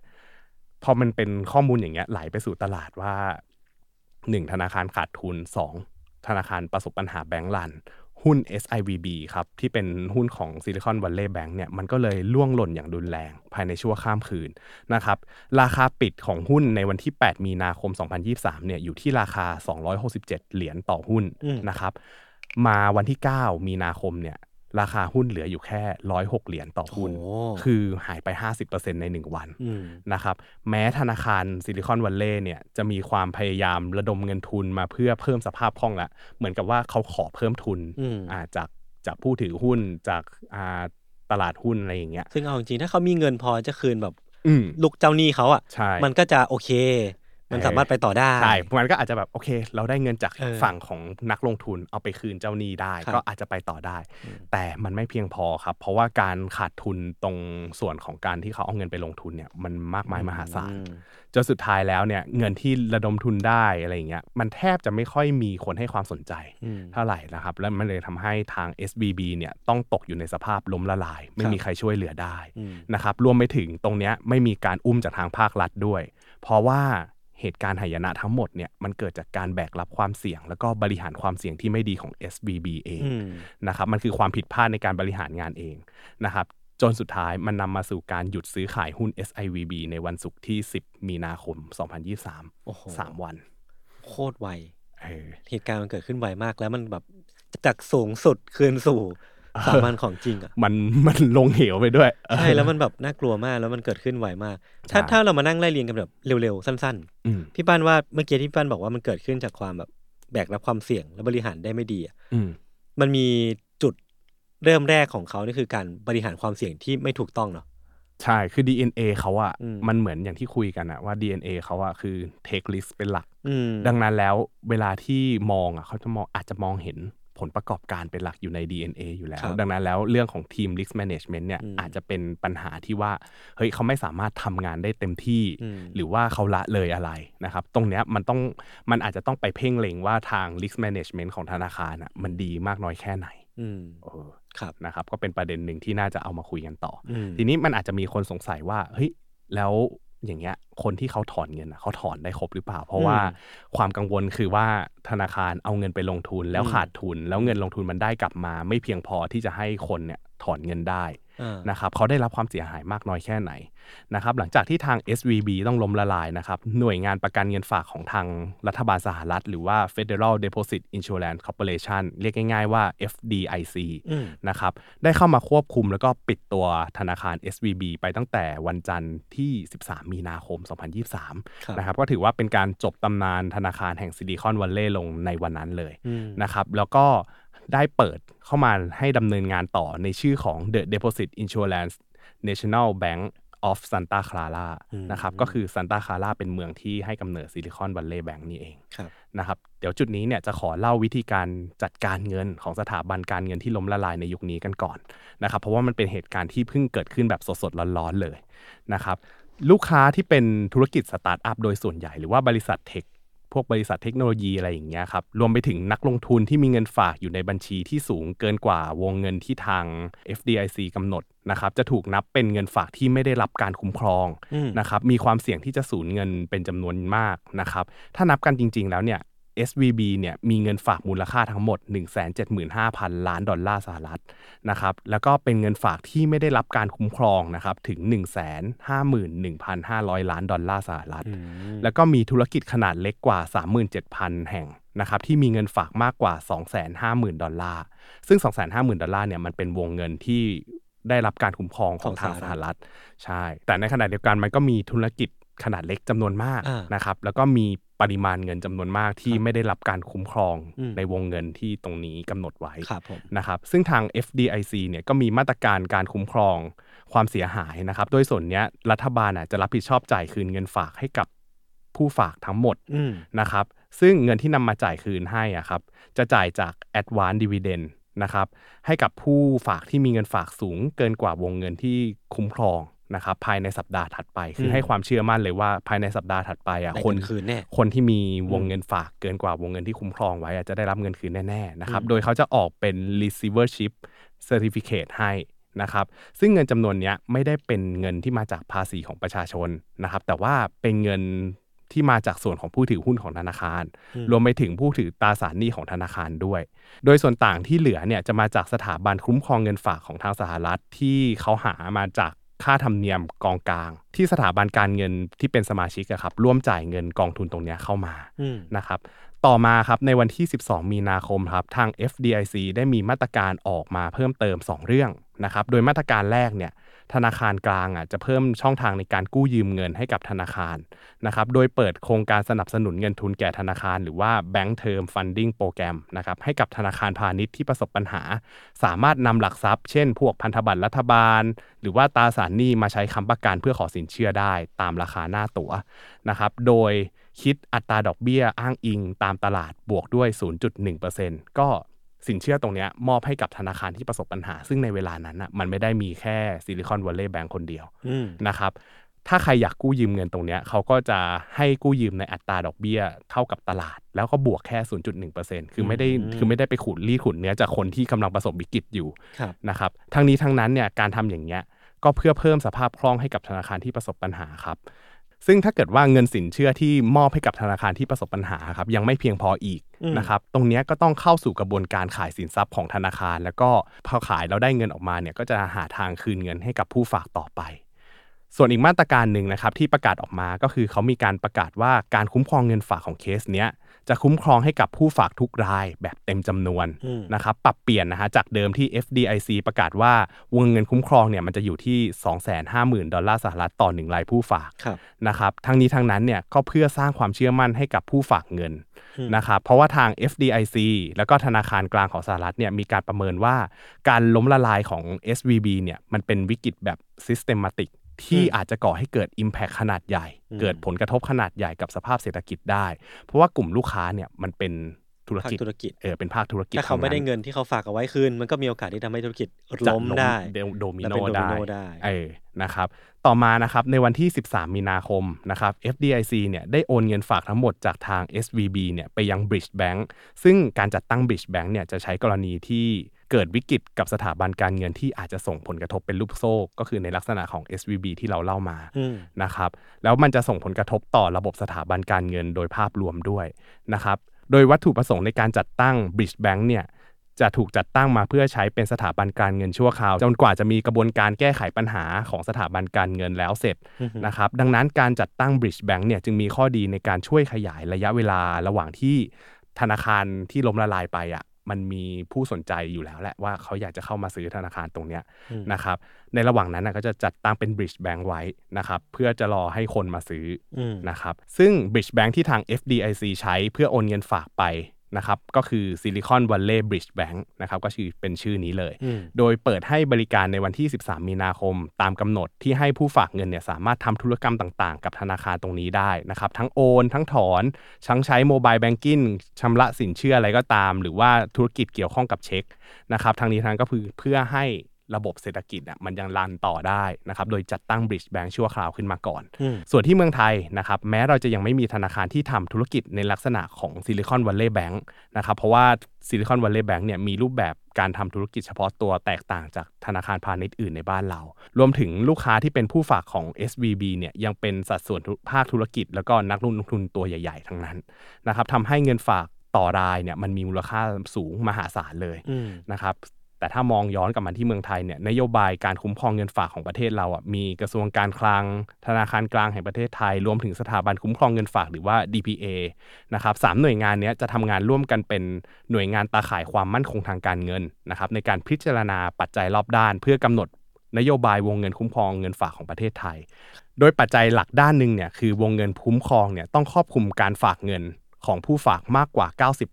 พอมันเป็นข้อมูลอย่างเงี้ยไหลไปสู่ตลาดว่าหนึ่งธนาคารขาดทุนสองธนาคารประสบปัญหาแบงก์รัน หุ้น SIVB ครับ ที่เป็นหุ้นของ Silicon Valley Bank เนี่ยมันก็เลยล่วงหล่นอย่างรุนแรงภายในชั่วข้ามคืนนะครับราคาปิดของหุ้นในวันที่ 8 มีนาคม 2023เนี่ยอยู่ที่ราคา 267 เหรียญต่อหุ้นอืมนะครับมาวันที่ 9 มีนาคมเนี่ย ราคาหุ้นเหลืออยู่แค่ร้อยหกเหรียญต่อหุ้นโอ้คือหายไป 50%ใน 1 วันอืมนะครับ แม้ธนาคารซิลิคอนวัลเลย์เนี่ยจะมีความพยายามระดมเงินทุนมาเพื่อเพิ่มสภาพคล่องละ เหมือนกับว่าเขาขอเพิ่มทุนอืมอ่าจากจากผู้ถือหุ้นจากอ่าตลาดหุ้นอะไรอย่างเงี้ย ซึ่งเอาจริงๆถ้าเขามีเงินพอจะคืนแบบอืมลูกเจ้าหนี้เขาอะใช่มันก็จะโอเค มันเออสามารถไปต่อได้ใช่มันก็อาจจะแบบโอเค เราได้เงินจากเออฝั่งของนักลงทุนเอาไปคืนเจ้าหนี้ได้ครับก็อาจจะไปต่อได้ แต่มันไม่เพียงพอครับ เพราะว่าการขาดทุนตรงส่วนของการที่เขาเอาเงินไปลงทุนเนี่ยมันมากมายมหาศาลอืมจนสุดท้ายแล้วเนี่ยเงินที่ระดมทุนได้อะไรอย่างเงี้ยมันแทบจะไม่ค่อยมีคนให้ความสนใจอืมเท่าไหร่นะครับ แล้วมันเลยทำให้ทาง SBB เนี่ยต้องตกอยู่ในสภาพล้มละลาย ไม่มีใครช่วยเหลือได้อืมนะครับรวมไปถึงตรงเนี้ยไม่มีการอุ้มจากทางภาครัฐด้วย เพราะว่า เหตุการณ์หายนะทั้งหมดเนี่ยมันเกิดจากการแบกรับความเสี่ยง แล้วก็บริหารความเสี่ยงที่ไม่ดีของ SBB เองอืมนะครับมันคือความผิดพลาดในการบริหารงานเองนะครับจนสุดท้ายมันนำมาสู่การหยุดซื้อขายหุ้น SIVB ในวันศุกร์ที่ 10 มีนาคม 2023 โอ้โห3วัน โคตรไวเออเหตุการณ์มันเกิดขึ้นไวมากแล้วมันแบบจากสูงสุดคืนสู่ สามัญของจริงอะมันมันลงเหวไปด้วยใช่แล้วมันแบบน่ากลัวมากแล้วมันเกิดขึ้นไวมาก ถ้าใช่ถ้าเรามานั่งไล่เรียงกันแบบเร็วๆสั้นอืมๆพี่ป้านว่าเมื่อกี้ที่พี่ป้านบอกว่ามันเกิดขึ้นจากความแบบแบกรับความเสี่ยงและบริหารได้ไม่ดีอะอืมมันมีจุดเริ่มแรกของเขานี่คือการบริหารความเสี่ยงที่ไม่ถูกต้องเนาะใช่ คือ DNA เขาอะอืมมันเหมือนอย่างที่คุยกันอะว่า DNA เขาอะคือ take risk เป็นหลักอืมดังนั้นแล้วเวลาที่มองอะเขาจะมองอาจจะมองเห็น ผลประกอบการเป็นหลักอยู่ใน DNA อยู่แล้วครับดังนั้นแล้วเรื่องของทีม risk management เนี่ยอืมอาจจะเป็นปัญหาที่ว่าเฮ้ยเขาไม่สามารถทำงานได้เต็มที่อืมหรือว่าเขาละเลยอะไรนะครับ ตรงเนี้ยมันต้องมันอาจจะต้องไปเพ่งเล็งว่าทาง risk management ของธนาคารอะมันดีมากน้อยแค่ไหนอืมเออครับนะครับ ก็เป็นประเด็นหนึ่งที่น่าจะเอามาคุยกันต่อออืมทีนี้มันอาจจะมีคนสงสัยว่าเฮ้ยแล้ว อย่างเงี้ยคนที่เขาถอนเงินอะเขาถอนได้ครบหรือเปล่า เพราะว่าความกังวลคือว่าธนาคารเอาเงินไปลงทุนแล้วขาดทุน แล้วเงินลงทุนมันได้กลับมา ไม่เพียงพอที่จะให้คนเนี่ย ถอนเงินได้อ่านะครับเขาได้รับความเสียหายมากน้อยแค่ไหนนะครับหลังจากที่ทาง SVB ต้องล้มละลายนะครับหน่วยงานประกันเงินฝากของทางรัฐบาลสหรัฐ หรือว่า Federal Deposit Insurance Corporation เรียกง่ายๆว่า FDIC อืมนะครับได้เข้ามาควบคุมแล้วก็ปิดตัวธนาคาร SVB ไปตั้งแต่วันจันทร์ที่ 13 มีนาคมครับ2023 นะครับก็ถือว่าเป็นการจบตำนานธนาคารแห่งซิลิคอนวัลเลย์ลงในวันนั้นเลยอืมนะครับแล้วก็ ได้เปิดเข้ามาให้ดำเนินงานต่อในชื่อของ The Deposit Insurance National Bank of Santa Clara อืมนะครับก็คือ Santa Clara เป็นเมืองที่ให้กำเนิด Silicon Valley Bank นี่เองครับนะครับเดี๋ยวจุดนี้เนี่ยจะขอเล่าวิธีการจัดการเงินของสถาบันการเงินที่ล้มละลายในยุคนี้กันก่อนนะครับเพราะว่ามันเป็นเหตุการณ์ที่เพิ่งเกิดขึ้นแบบสดๆร้อนๆเลยนะครับลูกค้าที่เป็นธุรกิจสตาร์ทอัพโดยส่วนใหญ่หรือว่าบริษัท tech พวกบริษัทเทคโนโลยีอะไรอย่างเงี้ยครับ รวมไปถึงนักลงทุนที่มีเงินฝากอยู่ในบัญชีที่สูงเกินกว่าวงเงินที่ทาง FDIC กำหนดนะครับจะถูกนับเป็นเงินฝากที่ไม่ได้รับการคุ้มครองนะครับมีความเสี่ยงที่จะสูญเงินเป็นจำนวนมากนะครับถ้านับกันจริง ๆ แล้วเนี่ย SVB เนี่ยมีเงินฝากมูลค่าทั้งหมด 175,000 ล้านดอลลาร์สหรัฐนะครับแล้วก็เป็นเงินฝากที่ไม่ได้รับการคุ้มครองนะครับถึง 151,500 ล้านดอลลาร์สหรัฐอืมแล้วก็มีธุรกิจขนาดเล็กกว่า 37,000 แห่งนะครับที่มีเงินฝากมากกว่า 250,000 ดอลลาร์ ซึ่ง 250,000 ดอลลาร์เนี่ยมันเป็นวงเงินที่ได้รับการคุ้มครองของทางสหรัฐใช่ แต่ในขณะเดียวกันมันก็มีธุรกิจขนาดเล็กจำนวนมากอ่านนะครับแล้วก็มี ปริมาณเงินจำนวนมากที่ครับไม่ได้รับการคุ้มครองอืมในวงเงินที่ตรงนี้กำหนดไว้ครับผมนะครับซึ่งทาง FDIC เนี่ยก็มีมาตรการการคุ้มครองความเสียหายนะครับ โดยส่วนเนี้ยรัฐบาลอะจะรับผิดชอบจ่ายคืนเงินฝากให้กับผู้ฝากทั้งหมดอืมนะครับ ซึ่งเงินที่นำมาจ่ายคืนให้อะครับจะจ่ายจาก advance dividend นะครับให้กับผู้ฝากที่มีเงินฝากสูงเกินกว่าวงเงินที่คุ้มครอง นะครับภายในสัปดาห์ถัดไปคืออมให้ความเชื่อมั่นเลยว่าภายในสัปดาห์ถัดไปอะได้คนเงินคืนแน่คนที่มีวงเงินฝากเกินกว่าวงเงินที่คุ้มครองไว้อะจะได้รับเงินคืนแน่ๆนะครับอืมโดยเขาจะออกเป็น receivership certificate ให้นะครับซึ่งเงินจำนวนเนี้ยไม่ได้เป็นเงินที่มาจากภาษีของประชาชนนะครับแต่ว่าเป็นเงินที่มาจากส่วนของผู้ถือหุ้นของธนาคารอืมรวมไปถึงผู้ถือตราสารหนี้ของธนาคารด้วย โดยส่วนต่างที่เหลือเนี่ยจะมาจากสถาบันคุ้มครองเงินฝากของทางสหรัฐที่เขาหามาจาก ค่าธรรมเนียมกองกลาง ที่สถาบันการเงินที่เป็นสมาชิกอะครับร่วมจ่ายเงินกองทุนตรงเนี้ยเข้ามาอืมนะครับต่อมาครับในวันที่ 12 มีนาคมครับทาง FDIC ได้มีมาตรการออกมาเพิ่มเติม 2 เรื่องนะครับโดยมาตรการแรกเนี่ย ธนาคารกลางอะจะเพิ่มช่องทางในการกู้ยืมเงินให้กับธนาคารนะครับโดยเปิดโครงการสนับสนุนเงินทุนแก่ธนาคาร หรือว่า Bank Term Funding Program นะครับให้กับธนาคารพาณิชย์ที่ประสบปัญหา สามารถนำหลักทรัพย์ เช่น พวกพันธบัตรรัฐบาล หรือว่าตราสารหนี้มาใช้ค้ำประกันเพื่อขอสินเชื่อได้ตามราคาหน้าตั๋วนะครับโดยคิดอัตราดอกเบี้ยอ้างอิงตามตลาดบวกด้วย 0.1%ก็ สินเชื่อตรงเนี้ยมอบให้กับธนาคารที่ประสบปัญหา ซึ่งในเวลานั้นอะมันไม่ได้มีแค่ซิลิคอนวัลเลย์แบงก์คนเดียวอืมนะครับถ้าใครอยากกู้ยืมเงินตรงเนี้ยเขาก็จะให้กู้ยืมในอัตราดอกเบี้ยเท่ากับตลาด แล้วก็บวกแค่ 0.1%คือไม่ได้อืมคือไม่ได้ไปขุดรีดขุดเนื้อจากคนที่กำลังประสบวิกฤตอยู่ครับนะครับทั้งนี้ทั้งนั้นเนี่ยการทำอย่างเงี้ยก็เพื่อเพิ่มสภาพคล่องให้กับธนาคารที่ประสบปัญหาครับ ซึ่งถ้าเกิดว่าเงินสินเชื่อที่มอบให้กับธนาคารที่ประสบปัญหาครับยังไม่เพียงพออีกอืมนะครับตรงเนี้ยก็ต้องเข้าสู่กระบวนการขายสินทรัพย์ของธนาคาร แล้วก็พอขายแล้วได้เงินออกมาเนี่ยก็จะหาทางคืนเงินให้กับผู้ฝากต่อไป ส่วนอีกมาตรการหนึ่งนะครับที่ประกาศออกมาก็คือเขามีการประกาศว่าการคุ้มครองเงินฝากของเคสเนี้ย จะคุ้มครองให้กับผู้ฝากทุกรายแบบเต็มจำนวนอืมนะครับปรับเปลี่ยนนะฮะจากเดิมที่ FDIC ประกาศว่าวงเงินคุ้มครองเนี่ยมันจะอยู่ที่ 250,000 ดอลลาร์สหรัฐต่อหนึ่งรายผู้ฝากครับนะครับทั้งนี้ทั้งนั้นเนี่ยก็เพื่อสร้างความเชื่อมั่นให้กับผู้ฝากเงินอืมนะครับเพราะว่าทาง FDIC แล้วก็ธนาคารกลางของสหรัฐเนี่ยมีการประเมินว่าการล้มละลายของ SVB เนี่ยมันเป็นวิกฤตแบบ systematic ที่อาจจะก่อให้เกิด Impact ขนาดใหญ่ เกิดผลกระทบขนาดใหญ่กับสภาพเศรษฐกิจได้ เพราะว่ากลุ่มลูกค้าเนี่ยมันเป็นธุรภาคกิจธุรกิจเออเป็นภาคธุรกิจถ้าเขาไม่ได้ทั้งนั้นเงินที่เขาฝากเอาไว้คืนมันก็มีโอกาสที่ทำให้ธุรกิจจะล้มได้เดโดมิและโนเป็นโดมิได้โนได้เออนะครับต่อมานะครับในวันที่ 13 มีนาคมนะครับ FDIC เนี่ยได้โอนเงินฝากทั้งหมดจากทาง SVB เนี่ยไปยัง Bridge Bank ซึ่งการจัดตั้ง Bridge Bank เนี่ยจะใช้กรณีที่ เกิดวิกฤตกับสถาบันการเงินที่อาจจะส่งผลกระทบเป็นลูกโซ่ ก็คือในลักษณะของ SVB ที่เราเล่ามาอืมนะครับแล้วมันจะส่งผลกระทบต่อระบบสถาบันการเงินโดยภาพรวมด้วยนะครับโดยวัตถุประสงค์ในการจัดตั้ง Bridge Bank เนี่ยจะถูกจัดตั้งมาเพื่อใช้เป็นสถาบันการเงินชั่วคราวจนกว่าจะมีกระบวนการแก้ไขปัญหาของสถาบันการเงินแล้วเสร็จอือฮึนะครับดังนั้นการจัดตั้ง Bridge Bank เนี่ยจึงมีข้อดีในการช่วยขยายระยะเวลาระหว่างที่ธนาคารที่ล้มละลายไปอะ มันมีผู้สนใจอยู่แล้วแหละว่าเขาอยากจะเข้ามาซื้อธนาคารตรงเนี้ยอืมนะครับ ในระหว่างนั้นนะก็จะจัดตั้งเป็น Bridge Bank ไว้นะครับเพื่อจะรอให้คนมาซื้อออืมนะครับซึ่ง Bridge Bank ที่ทาง FDIC ใช้เพื่อโอนเงินฝากไป นะครับก็คือ Silicon Valley Bridge Bank นะครับก็คือเป็นชื่อนี้เลยอืมโดยเปิดให้บริการในวันที่ 13 มีนาคม ตามกำหนดที่ให้ผู้ฝากเงินเนี่ยสามารถทำธุรกรรมต่างๆ กับธนาคารตรงนี้ได้นะครับทั้งโอนทั้งถอนทั้งใช้ mobile banking ชำระสินเชื่ออะไรก็ตาม หรือว่าธุรกิจเกี่ยวข้องกับเช็คนะครับทางนี้ทางก็คือเพื่อให้ ระบบเศรษฐกิจอะมันยัง run ต่อได้นะครับโดยจัดตั้ง Bridge Bank ชั่วคราวขึ้นมาก่อนอืมส่วนที่เมืองไทยนะครับแม้เราจะยังไม่มีธนาคารที่ทำธุรกิจในลักษณะของ Silicon Valley Bank นะครับเพราะว่า Silicon Valley Bank เนี่ยมีรูปแบบการทำธุรกิจเฉพาะตัวแตกต่างจากธนาคารพาณิชย์อื่นในบ้านเรา รวมถึงลูกค้าที่เป็นผู้ฝากของ SVB เนี่ยยังเป็นสัดส่วนภาคธุรกิจ แล้วก็นักลงทุนตัวใหญ่ ๆ ทั้งนั้นนะครับทำให้เงินฝากต่อรายเนี่ยมันมีมูลค่าสูงมหาศาลเลยอืมนะครับ แต่ถ้ามองย้อนกลับมาที่เมืองไทยเนี่ยนโยบายการคุ้มครองเงินฝากของประเทศเราอะมีกระทรวงการคลัง ธนาคารกลางแห่งประเทศไทย รวมถึงสถาบันคุ้มครองเงินฝากหรือว่า DPA นะครับสามหน่วยงานนี้จะทำงานร่วมกันเป็นหน่วยงานตาข่ายความมั่นคงทางการเงินนะครับในการพิจารณาปัจจัยรอบด้าน เพื่อกำหนดนโยบายวงเงินคุ้มครองเงินฝากของประเทศไทย โดยปัจจัยหลักด้านหนึ่งเนี่ยคือวงเงินคุ้มครองเนี่ยต้องครอบคลุมการฝากเงิน ของผู้ฝากมากกว่า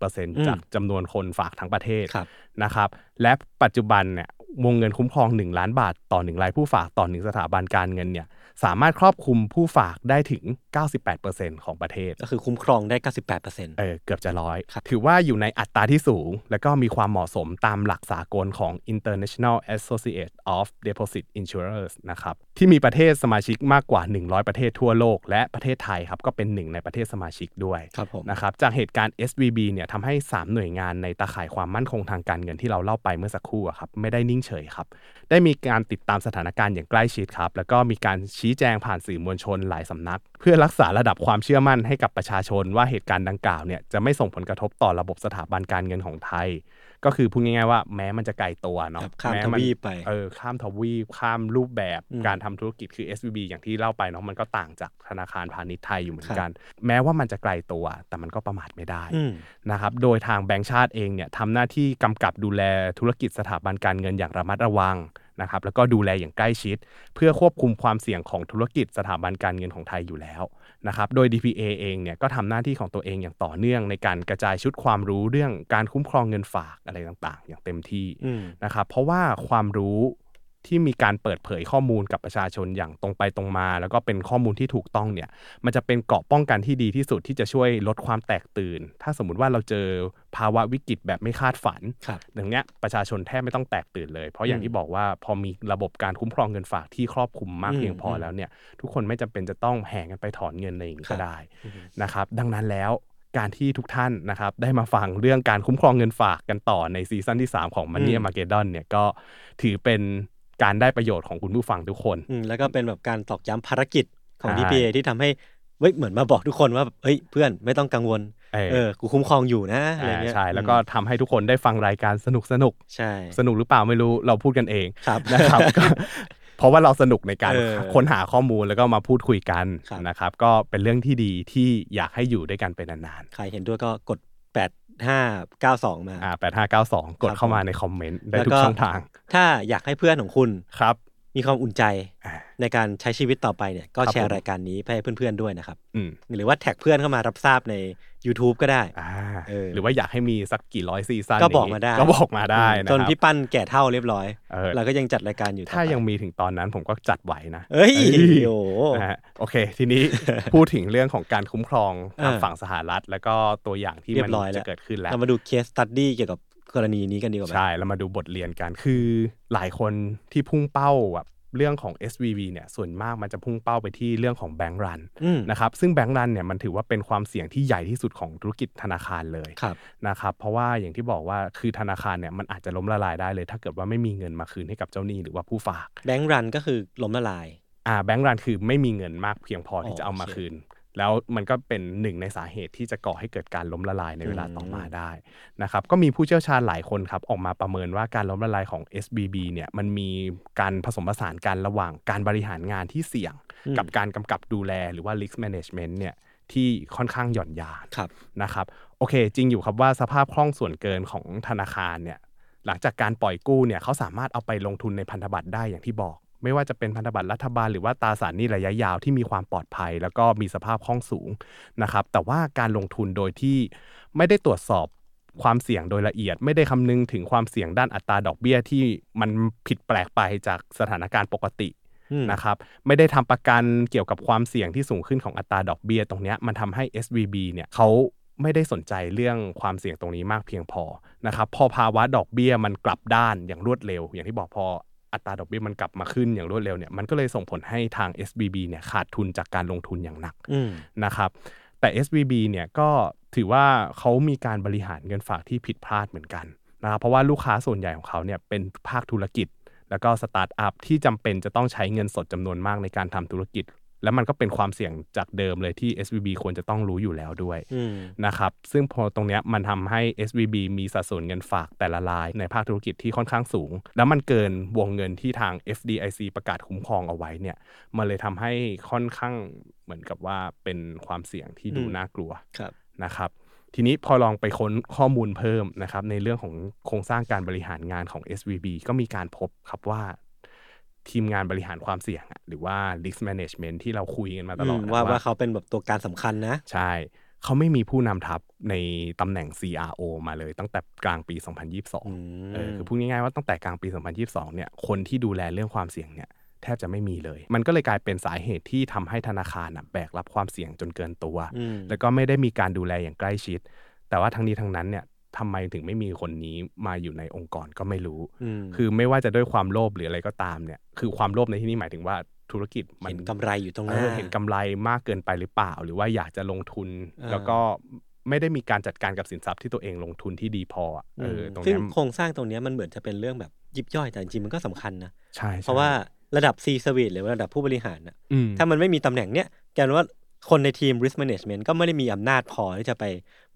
90%จากจำนวนคนฝากทั้งประเทศครับนะครับ และปัจจุบันเนี่ยวงเงินคุ้มครอง 1 ล้านบาทต่อ 1 รายผู้ฝากต่อ 1 สถาบันการเงินเนี่ย สามารถครอบคลุมผู้ฝากได้ถึง 98%ของประเทศ ก็คือคุ้มครองได้ 98เปอร์เซ็นต์เออเกือบจะร้อยครับถือว่าอยู่ในอัตราที่สูง และก็มีความเหมาะสมตามหลักสากลของ International Association of Deposit Insurers นะครับที่มีประเทศสมาชิกมากกว่า 100 ประเทศทั่วโลก และประเทศไทยครับก็เป็นหนึ่งในประเทศสมาชิกด้วยครับผมนะครับจากเหตุการณ์ SVB เนี่ยทำให้ 3 หน่วยงานในตาข่ายความมั่นคงทางการเงินที่เราเล่าไปเมื่อสักครู่อะครับไม่ได้นิ่งเฉยครับได้มีการติดตามสถานการณ์อย่างใกล้ชิดครับแล้วก็มีการชี้ชี้แจงผ่านสื่อมวลชนหลายสำนัก เพื่อรักษาระดับความเชื่อมั่นให้กับประชาชนว่าเหตุการณ์ดังกล่าวเนี่ยจะไม่ส่งผลกระทบต่อระบบสถาบันการเงินของไทย ก็คือพูดง่ายๆว่าแม้มันจะไกลตัวเนาะครับข้ามแทวีปไปเออข้ามทวีปข้ามรูปแบบอืมการทำธุรกิจคือ SVB อย่างที่เล่าไปเนาะมันก็ต่างจากธนาคารพาณิชย์ไทยอยู่เหมือนครับกัน แม้ว่ามันจะไกลตัว แต่มันก็ประมาทไม่ได้อืมนะครับโดยทางแบงก์ชาติเองเนี่ยทำหน้าที่กำกับดูแลธุรกิจสถาบันการเงินอย่างระมัดระวัง นะครับแล้วก็ดูแลอย่างใกล้ชิด เพื่อควบคุมความเสี่ยงของธุรกิจสถาบันการเงินของไทยอยู่แล้วนะครับโดย DPA เองเนี่ยก็ทำหน้าที่ของตัวเองอย่างต่อเนื่องในการกระจายชุดความรู้เรื่องการคุ้มครองเงินฝากอะไรต่างๆ อย่างเต็มที่อืมนะครับเพราะว่าความรู้ ที่มีการเปิดเผยข้อมูลกับประชาชนอย่างตรงไปตรงมา แล้วก็เป็นข้อมูลที่ถูกต้องเนี่ยมันจะเป็นเกราะป้องกันที่ดีที่สุดที่จะช่วยลดความแตกตื่น ถ้าสมมุติว่าเราเจอภาวะวิกฤตแบบไม่คาดฝันครับอย่างเนี้ยประชาชนแทบไม่ต้องแตกตื่นเลย เพราะอย่างอืมที่บอกว่าพอมีระบบการคุ้มครองเงินฝากที่ครอบคลุมมากอืมเพียงพออมแล้วเนี่ยทุกคนไม่จำเป็นจะต้องแห่กันไปถอนเงินอะไรอย่างนี้ครัก็บได้นะครับดังนั้นแล้วการที่ทุกท่านนะครับได้มาฟังเรื่องการคุ้มครองเงินฝากกันต่อในซีซั่นที่ 3 ของมันอืเนียมมาเกดอนเนี่ยก็ถือเป็น การได้ประโยชน์ของคุณผู้ฟังทุกคนอืมแล้วก็เป็นแบบการตอกย้ำภารกิจของใช่ DPA ที่ทำให้เว้ยเหมือนมาบอกทุกคนว่าแบบเฮ้ยเพื่อนไม่ต้องกังวลเออเออกูคุ้มครองอยู่นะอะไรอ่าเงี้ยใช่แล้วก็ทำให้ทุกคนได้ฟังรายการสนุกสนุกใช่สนุกหรือเปล่าไม่รู้เราพูดกันเองครับนะครับก็เพราะว่าเราสนุกในการเออค้นหาข้อมูลแล้วก็มาพูดคุยกันครับนะครับ ก็เป็นเรื่องที่ดีที่อยากให้อยู่ด้วยกันไปนานใครเห็นด้วยก็กดแปดห้าเก้าสองมาๆอ่าแปดห้าเก้าสองกดครับเข้ามาผมในคอมเมนต์ได้แล้วทุก็กช่องทาง ถ้าอยากให้เพื่อนของคุณครับ มีความอุ่นใจอ่าในการใช้ชีวิตต่อไปเนี่ย ก็ครับแชร์ผมรายการนี้ไปให้เพื่อนๆด้วยนะครับอืมหรือว่าแท็กเพื่อนเข้ามารับทราบใน YouTube ก็ได้อ่าเออหรือว่าอยากให้มีสักกี่ร้อยซีซั่นก็บอกย่งมางี้ได้ก็บอกมาได้นะจนครับพี่ปั้นแก่เท่าเรียบร้อยเออเราก็ยังจัดรายการอยู่ต่อถ้าไปยังมีถึงตอนนั้นผมก็จัดไหวนะเอ้ยเอ้ยโอ้โหนะฮะโอเค ทีนี้พูดถึงเรื่องของการคุ้มครองทางเออฝั่งสหรัฐ แล้วก็ตัวอย่างที่เรีมัยนบร้อยแล้วจะเกิดขึ้นแล้วเรามาดูเคสตัดดี้เกี่ยวกับ กรณีนี้กันดีกว่าไหมใช่แล้วมาดูบทเรียนกันคือหลายคนที่พุ่งเป้าแบบเรื่องของ SVB เนี่ยส่วนมากมันจะพุ่งเป้าไปที่เรื่องของแบงก์รันอืมนะครับซึ่งแบงก์รันเนี่ยมันถือว่าเป็นความเสี่ยงที่ใหญ่ที่สุดของธุรกิจธนาคารเลยครับนะครับเพราะว่าอย่างที่บอกว่าคือธนาคารเนี่ยมันอาจจะล้มละลายได้เลย ถ้าเกิดว่าไม่มีเงินมาคืนให้กับเจ้าหนี้หรือว่าผู้ฝากแบงก์รันก็คือล้มละลายอ่าแบงก์รันคือไม่มีเงินมากเพียงพอที่จะเอามาโอเคคืน แล้วมันก็เป็นหนึ่งในสาเหตุที่จะก่อให้เกิดการล้มละลายในเวลาต่อมาอืมได้นะครับก็มีผู้เชี่ยวชาญหลายคนครับออกมาประเมินว่าการล้มละลายของ SBB เนี่ยมันมีการผสมผสานกันระหว่างการบริหารงานที่เสี่ยงอืมกับการกำกับดูแลหรือว่า risk management เนี่ยที่ค่อนข้างหย่อนยานครับนะครับโอเค จริงอยู่ครับว่าสภาพคล่องส่วนเกินของธนาคารเนี่ยหลังจากการปล่อยกู้เนี่ยเขาสามารถเอาไปลงทุนในพันธบัตรได้อย่างที่บอก ไม่ว่าจะเป็นพันธบัตรรัฐบาลหรือว่าตราสารหนี้ระยะยาวที่มีความปลอดภัย แล้วก็มีสภาพคล่องสูงนะครับ แต่ว่าการลงทุนโดยที่ไม่ได้ตรวจสอบความเสี่ยงโดยละเอียด ไม่ได้คำนึงถึงความเสี่ยงด้านอัตราดอกเบี้ยที่มันผิดแปลกไปจากสถานการณ์ปกติอืมนะครับไม่ได้ทำประกันเกี่ยวกับความเสี่ยงที่สูงขึ้นของอัตราดอกเบี้ยตรงเนี้ยมันทำให้ SVB เนี่ยเขาไม่ได้สนใจเรื่องความเสี่ยงตรงนี้มากเพียงพอนะครับพอภาวะดอกเบี้ยมันกลับด้านอย่างรวดเร็ว อย่างที่บอกพอ อัตราดอกเบี้ยมันกลับมาขึ้นอย่างรวดเร็วเนี่ยมันก็เลยส่งผลให้ทาง SVB เนี่ยขาดทุนจากการลงทุนอย่างหนักอืมนะครับ แต่ SVB เนี่ยก็ถือว่าเขามีการบริหารเงินฝากที่ผิดพลาดเหมือนกันนะครับเพราะว่าลูกค้าส่วนใหญ่ของเขาเนี่ยเป็นภาคธุรกิจ แล้วก็สตาร์ทอัพที่จำเป็นจะต้องใช้เงินสดจำนวนมากในการทำธุรกิจ แล้วมันก็เป็นความเสี่ยงจากเดิมเลยที่ SVB ควรจะต้องรู้อยู่แล้วด้วยอืมนะครับ ซึ่งพอตรงเนี้ยมันทำให้ SVB มีสัดส่วนเงินฝากแต่ละรายในภาคธุรกิจที่ค่อนข้างสูง แล้วมันเกินวงเงินที่ทาง FDIC ประกาศคุ้มครองเอาไว้เนี่ย มันเลยทำให้ค่อนข้างเหมือนกับว่าเป็นความเสี่ยงที่ดูอืมน่ากลัวครับนะครับทีนี้พอลองไปค้นข้อมูลเพิ่มนะครับในเรื่องของโครงสร้างการบริหารงานของ SVB ก็มีการพบครับว่า ทีมงานบริหารความเสี่ยงอะหรือว่า risk management ที่เราคุยกันมาตลอดอืมอะว่าว่าเขาเป็นแบบตัวการสำคัญนะ ใช่เขาไม่มีผู้นำทัพในตำแหน่ง CRO มาเลยตั้งแต่กลางปีอื2022มเออคือพูดง่ายๆว่าตั้งแต่กลางปี 2022 เนี่ยคนที่ดูแลเรื่องความเสี่ยงเนี่ยแทบจะไม่มีเลย มันก็เลยกลายเป็นสาเหตุที่ทำให้ธนาคารอะแบกรับความเสี่ยงจนเกินตัวอืมแล้วก็ไม่ได้มีการดูแลอย่างใกล้ชิด แต่ว่าทั้งนี้ทั้งนั้นเนี่ย ทำไมถึงไม่มีคนนี้มาอยู่ในองค์กรก็ไม่รู้อืมคือไม่ว่าจะด้วยความโลภหรืออะไรก็ตามเนี่ย คือความโลภในที่นี้หมายถึงว่าธุรกิจมันเห็นกำไรอยู่ตรงหเอน้าอเห็นกำไรมากเกินไปหรือเปล่า หรือว่าอยากจะลงทุนอ่าแล้วก็ไม่ได้มีการจัดการกับสินทรัพย์ที่ตัวเองลงทุนที่ดีพออะเออมตรงซึ่งเนี้ยโครงสร้างตรงเนี้ยมันเหมือนจะเป็นเรื่องแบบยิบย่อยแต่จริงๆมันก็สำคัญนะใช่ใช่เพราะว่าระดับ C service หรือว่าระดับผู้บริหารน่ะอืมถ้ามันไม่มีตำแหน่งเนี้ยแกนว่า คนในทีม risk management ก็ไม่ได้มีอำนาจพอที่จะไป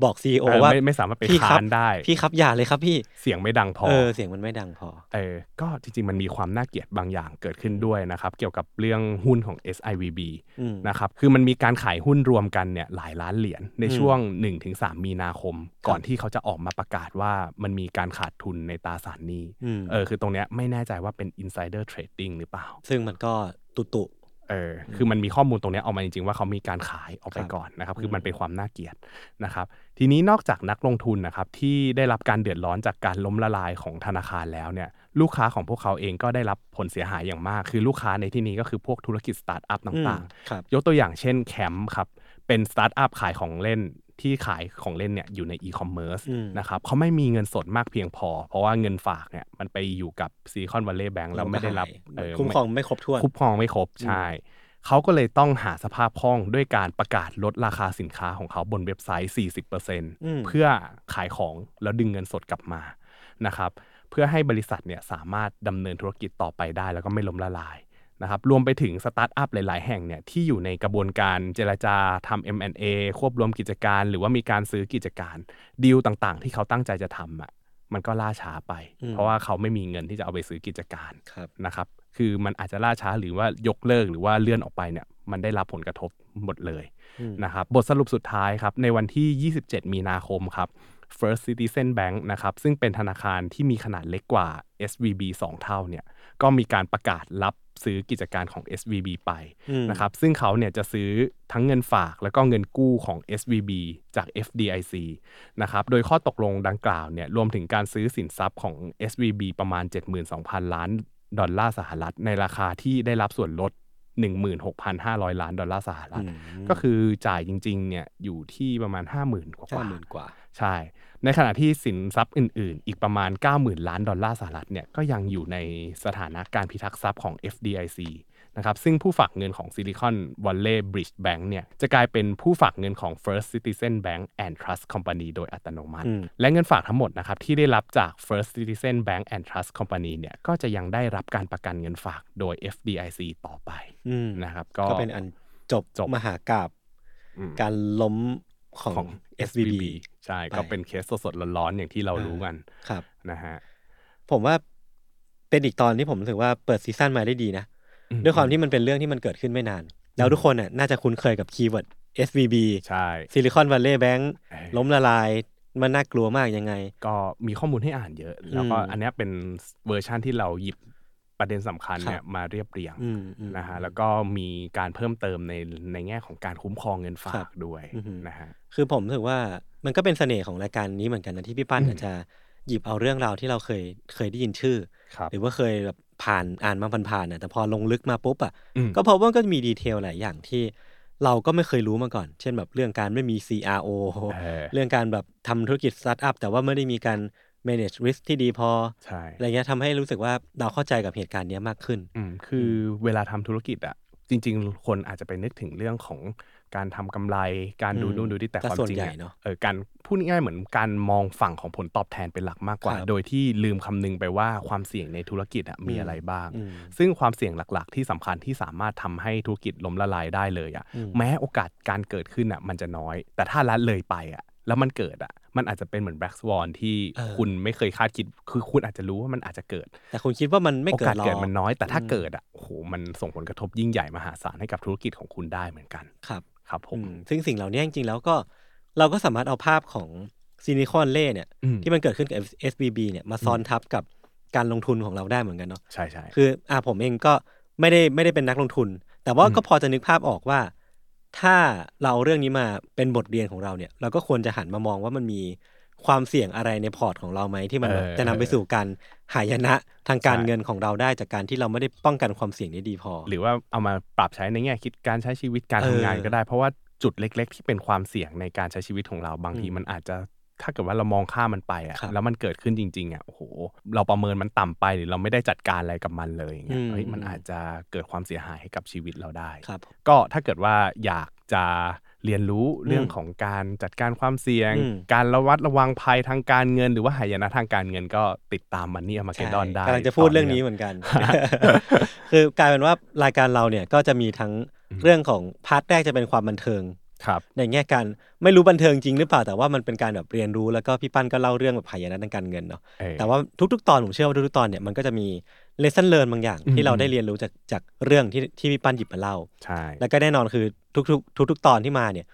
บอก CEO เออว่าไม่ไม่สามารถไปพี่ครัค้าบนได้ พี่ครับอย่าเลยครับพี่เสียงไม่ดังพอเออเสียงมันไม่ดังพอเออก็จริงๆ มันมีความน่าเกลียดบางอย่างเกิดขึ้นด้วยนะครับ เกี่ยวกับเรื่องหุ้นของ SIVB อืมนะครับคือมันมีการขายหุ้นรวมกันเนี่ยหลายล้านเหรียญในช่วง 1-3 มีนาคม ก่อนที่เขาจะออกมาประกาศว่ามันมีการขาดทุนในตราสารหนี้อืมเออคือตรงเนี้ยไม่แน่ใจว่าเป็น insider trading หรือเปล่า ซึ่งมันก็ตุตุ เออคือมันมีข้อมูลตรงเนี้ยออกมาจริงๆว่าเขามีการขายออกไปครับก่อนนะครับอืมคือมันเป็นความน่าเกลียดนะครับ ทีนี้นอกจากนักลงทุนนะครับที่ได้รับการเดือดร้อนจากการล้มละลายของธนาคารแล้วเนี่ย ลูกค้าของพวกเขาเองก็ได้รับผลเสียหายอย่างมาก คือลูกค้าในที่นี้ก็คือพวกธุรกิจสตาร์ทอัพต่างๆครับยกตัวอย่างเช่นแคมป์ครับเป็นสตาร์ทอัพขายของเล่น ที่ขายของเล่นเนี่ยอยู่ในอีคอมเมิร์ซอืมนะครับเขาไม่มีเงินสดมากเพียงพอ เพราะว่าเงินฝากเนี่ยมันไปอยู่กับ Silicon Valley Bank แล้วไม่ได้รับคุ้มครองไม่ครบถ้วนคุ้มครองไม่ครบใช่เขาก็เลยต้องหาสภาพคล่องด้วยการประกาศลดราคาสินค้าของเขาบนเว็บไซต์ 40%เพื่อขายของแล้วดึงเงินสดกลับมานะครับเพื่อให้บริษัทเนี่ยสามารถดำเนินธุรกิจต่อไปได้ แล้วก็ไม่ล้มละลาย นะครับรวมไปถึงสตาร์ทอัพหลาย ๆ แห่งเนี่ยที่อยู่ในกระบวนการเจรจาทำ M&A ควบรวมกิจการ หรือว่ามีการซื้อกิจการดีลต่าง ๆ ที่เขาตั้งใจจะทำอะมันก็ล่าช้าไปอืมเพราะว่าเขาไม่มีเงินที่จะเอาไปซื้อกิจการครับนะครับ คือมันอาจจะล่าช้าหรือว่ายกเลิกหรือว่าเลื่อนออกไปเนี่ย มันได้รับผลกระทบหมดเลยอืมนะครับ บทสรุปสุดท้ายครับ ในวันที่ 27 มีนาคมครับ First Citizen Bank นะครับ ซึ่งเป็นธนาคารที่มีขนาดเล็กกว่า SVB 2 เท่าเนี่ย ก็มีการประกาศรับ ซื้อกิจการของ SVB ไปอืมนะครับซึ่งเขาเนี่ยจะซื้อทั้งเงินฝากแล้วก็เงินกู้ของ SVB จาก FDIC นะครับโดยข้อตกลงดังกล่าวเนี่ยรวมถึงการซื้อสินทรัพย์ของ SVB ประมาณ 72,000 ล้านดอลลาร์สหรัฐในราคาที่ได้รับส่วนลด 16,500 ล้านดอลลาร์สหรัฐอืมก็คือจ่ายจริงๆเนี่ยอยู่ที่ประมาณ 50,000 กว่าห้าหมื่นกว่าใช่ ในขณะที่สินทรัพย์อื่น ๆ อีกประมาณ 90,000 ล้านดอลลาร์สหรัฐเนี่ยก็ยังอยู่ในสถานะการพิทักษ์ทรัพย์ของ FDIC นะครับซึ่งผู้ฝากเงินของ Silicon Valley Bridge Bank เนี่ยจะกลายเป็นผู้ฝากเงินของ First Citizen Bank and Trust Company โดยอัตโนมัติอืมและเงินฝากทั้งหมดนะครับที่ได้รับจาก First Citizen Bank and Trust Company เนี่ยก็จะยังได้รับการประกันเงินฝากโดย FDIC ต่อไปอืมนะครับก็ก็เป็นอันจบจบมหากาพย์อืมการล้ม ของของ SVB ใช่ไปก็เป็นเคสสดๆร้อนๆอย่างที่เรารู้กันครับนะฮะผมว่าเป็นอีกตอนที่ผมรู้สึกว่าเปิด season มาได้ดีนะอืมด้วยความที่มันเป็นเรื่องที่มันเกิดขึ้นไม่นาน แล้วทุกคนน่ะน่าจะคุ้นเคยกับ keyword SVB ใช่ Silicon Valley Bank เออล้มละลาย มันน่ากลัวมากยังไง ก็มีข้อมูลให้อ่านเยอะ แล้วก็อืมอันเนี้ยเป็นเวอร์ชั่นที่เราหยิบ ประเด็นสำคัญเนี่ยครับมาเรียบเรียงอืมอืมนะฮะแล้วก็มีการเพิ่มเติมในในแง่ของการคุ้มครองเงินฝาครักบด้วยอือหือนะฮะคือผมรู้สึกว่ามันก็เป็นเสน่ห์ของรายการนี้เหมือนกันนะที่พี่ปั้นอืมอาจจะหยิบเอาเรื่องราวที่เราเคยเคยได้ยินชื่อครับหรือว่าเคยแบบผ่านอ่านมาผ่านๆน่ะแต่พอลงลึกมาปุ๊บอะอืมก็พบว่าก็มีดีเทลหลายอย่างที่เราก็ไม่เคยรู้มาก่อน เช่นแบบเรื่องการไม่มี CRO เออเรื่องการแบบทำธุรกิจสตาร์ทอัพแต่ว่าไม่ได้มีการ manage risk ที่ดีพอใช่อะไรเงี้ยทำให้รู้สึกว่าเราเข้าใจกับเหตุการณ์เนี้ยมากขึ้นอืมคือเวลาทำธุรกิจอะจริง ๆ คนอาจจะไปนึกถึงเรื่องของการทำกำไร การดูอืมนู่นดูนี่แต่แต่ความส่วนจริงใหญ่อะเนอะเออการพูดง่ายๆเหมือนการมองฝั่งของผลตอบแทนเป็นหลักมากกว่าครับโดยที่ลืมคำนึงไปว่าความเสี่ยงในธุรกิจอะมีอืมอะไรบ้างอืมซึ่งความเสี่ยงหลักๆ ที่สำคัญที่สามารถทำให้ธุรกิจล้มละลายได้เลยอะอืมแม้โอกาสการเกิดขึ้นอะมันจะน้อย แต่ถ้าละเลยไปอะ แล้วมันเกิดอะ มันอาจจะเป็นเหมือนแบล็กสวอนที่เออคุณไม่เคยคาดคิด คือคุณอาจจะรู้ว่ามันอาจจะเกิด แต่คุณคิดว่ามันไม่โอเกิดกาสหรอกเกิดมันน้อย แต่ถ้าอืมเกิดอะ โอ้โห มันส่งผลกระทบยิ่งใหญ่มหาศาลให้กับธุรกิจของคุณได้เหมือนกัน ครับ ครับผมอืมซึ่งสิ่งเหล่านี้จริงๆแล้วก็เราก็สามารถเอาภาพของซินิคอนเล่เนี่ยอืมที่มันเกิดขึ้นกับ SBB เนี่ยมาซ้อนทับกับการลงทุนของเราได้เหมือนกันเนาะ ใช่ใช่คือ อ่าผมเองก็ไม่ได้ไม่ได้เป็นนักลงทุน แต่ว่าอืมก็พอจะนึกภาพออกว่า ถ้าเราเอาเรื่องนี้มาเป็นบทเรียนของเราเนี่ย เราก็ควรจะหันมามองว่ามันมีความเสี่ยงอะไรในพอร์ตของเราไหมที่มันแบบจะนำไปสู่การหายนะทางการเงินของเราได้จากการที่เราไม่ได้ป้องกันความเสี่ยงนี้ดีพอ หรือว่าเอามาปรับใช้ในแง่คิดการใช้ชีวิตการเออทำงานก็ได้ เพราะว่าจุดเล็ก ๆ ที่เป็นความเสี่ยงในการใช้ชีวิตของเราบางทีอืมมันอาจจะ ถ้าเกิดว่าเรามองข้ามมันไปอะครับแล้วมันเกิดขึ้นจริงๆอะโอ้โห เราประเมินมันต่ำไปหรือเราไม่ได้จัดการอะไรกับมันเลยอย่างเงี้ยอืมเฮ้ยมันอาจจะเกิดความเสียหายให้กับชีวิตเราได้ครับก็ถ้าเกิดว่าอยากจะเรียนรู้เรื่องของการจัดการความเสี่ยงอืมการระวัดระวังภัยทางการเงิน หรือว่าหายนะทางการเงินก็ติดตาม Money Armageddon ได้กำลังจะพูดเรื่องนี้เหมือนกัน คือกลายเป็นว่ารายการเราเนี่ยก็จะมีทั้งเรื่องของพาร์ทแรกจะเป็นความบันเทิงครับ ในแง่การไม่รู้บันเทิงจริงหรือเปล่าแต่ว่ามันเป็นการแบบเรียนรู้แล้วก็พี่ปั้นก็เล่าเรื่องแบบหายนะทางการเงินเนาะเออแต่ว่าทุกๆ ตอนผมเชื่อว่าทุกๆตอนเนี่ยมันก็จะมีเลส o n เ e ิร์นบางอย่างอืมที่เราได้เรียนรู้จากจากเรื่องที่ที่พี่ปั้นหยิบมาเล่าใช่แล้วก็แน่นอนคือทุกๆ ทุก ๆ ตอนที่มาเนี่ย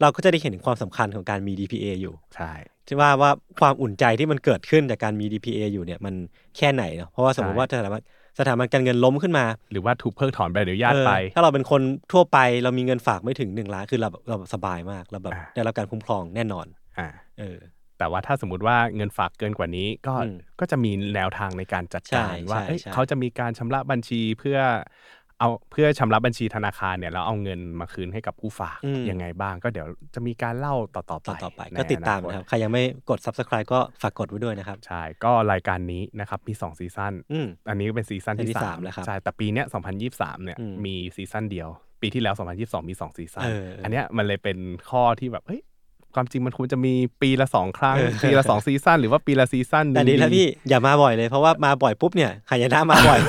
เราก็จะได้เห็นถึงความสำคัญของการมี DPA อยู่ใช่ที่ว่าว่าความอุ่นใจที่มันเกิดขึ้นจากการมี DPA อยู่เนี่ยมันแค่ไหนเนาะเพราะว่าสมมติว่าสถาบัน สถาบันการเงินล้มขึ้นมา หรือว่าถูกเพิกถอนใบอนุญาตเออไป ถ้าเราเป็นคนทั่วไปเรามีเงินฝากไม่ถึงหนึ่งล้านคือเราแบบเราสบายมากเราแบบอ่าได้รับการคุ้มครองแน่นอนอ่าเออแต่ว่าถ้าสมมติว่าเงินฝากเกินกว่านี้ก็อืมก็จะมีแนวทางในการจัดการใช่ว่าใช่เอ้ยใช่เขาจะมีการชำระบัญชีเพื่อ เอาเพื่อชำระบัญชีธนาคารเนี่ยแล้วเอาเงินมาคืนให้กับผู้ฝากอืมยังไงบ้าง ก็เดี๋ยวจะมีการเล่าต่อๆไปต่อต่อไปในก็ติดตามอนานะครับตใครยังไม่กด subscribe ก็ฝากกดไว้ด้วยนะครับ ใช่ ก็รายการนี้นะครับมี2ซีซั่นอืมอันนี้ก็เป็นซีซั่นเป็นที่ที่สาม3แล้วครับใช่แต่ปีเนี้ย2023เนี่ยอืมมีซีซั่นเดียว ปีที่แล้ว 2022 มี2ซีซั่นเอออันเนี้ยมันเลยเป็นข้อที่แบบเฮ้ย ความจริงมันควรจะมีปีละสองครั้งเออปีละสองซีซั่นหรือว่าปีละซีซั่นหนึ่แต่ดีแล้วพี่อย่ามาบ่อยเลยเพราะว่ามาบ่อยปุ๊บเนี่ยหายนะมาบ่อย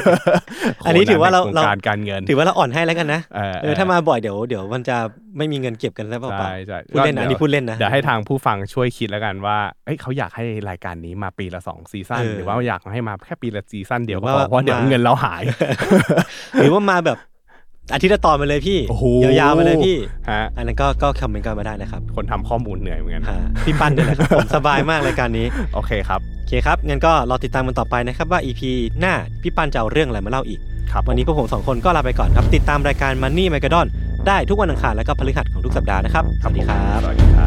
โคอันนี้ถือว่าเราใโคเรางการการเงิน ถือว่าเราอ่อนให้แล้วกันนะเออเออถ้ามาบ่อยเดี๋ยวเดี๋ยวมันจะไม่มีเงินเก็บกันแล้วเปล่าใช่ใช่ๆพูดเล่นนะอันนี้พูดเล่นนะเดี๋ยวให้ทางผู้ฟังช่วยคิดแล้วกันว่าเอ้ยเขาอยากให้รายการนี้มาปีละสองซีซั่นเออหรือว่าอยากให้มาแค่ปีละซีซั่นเดียวหรืก็อพอว่าเพราะเดี๋ยวมาเงินเราหาย หรือว่ามาแบบ อาทิตย์ละตอนมาเลยพี่โอ้โหยาวๆมาเลยพี่ฮะอันนั้นก็ก็คอมเมนต์กันมาได้นะครับ คนทำข้อมูลเหนื่อยเหมือนกันหาพี่ปั้นเนี่ยแหละครับผมสบายมากรายการนี้โอเคครับโอเคครับงั้นก็รอติดตามกันต่อไปนะครับว่า EP หน้าพี่ปันจะเอาเรื่องอะไรมาเล่าอีกครับวันนี้พวกผมสองคนก็ลาไปก่อนครับ ติดตามรายการ Money m a g a d o n ได้ทุกวันอังคารและก็พฤหัสของทุกสัปดาห์นะครับสวัสดีครับสวัสดีครับ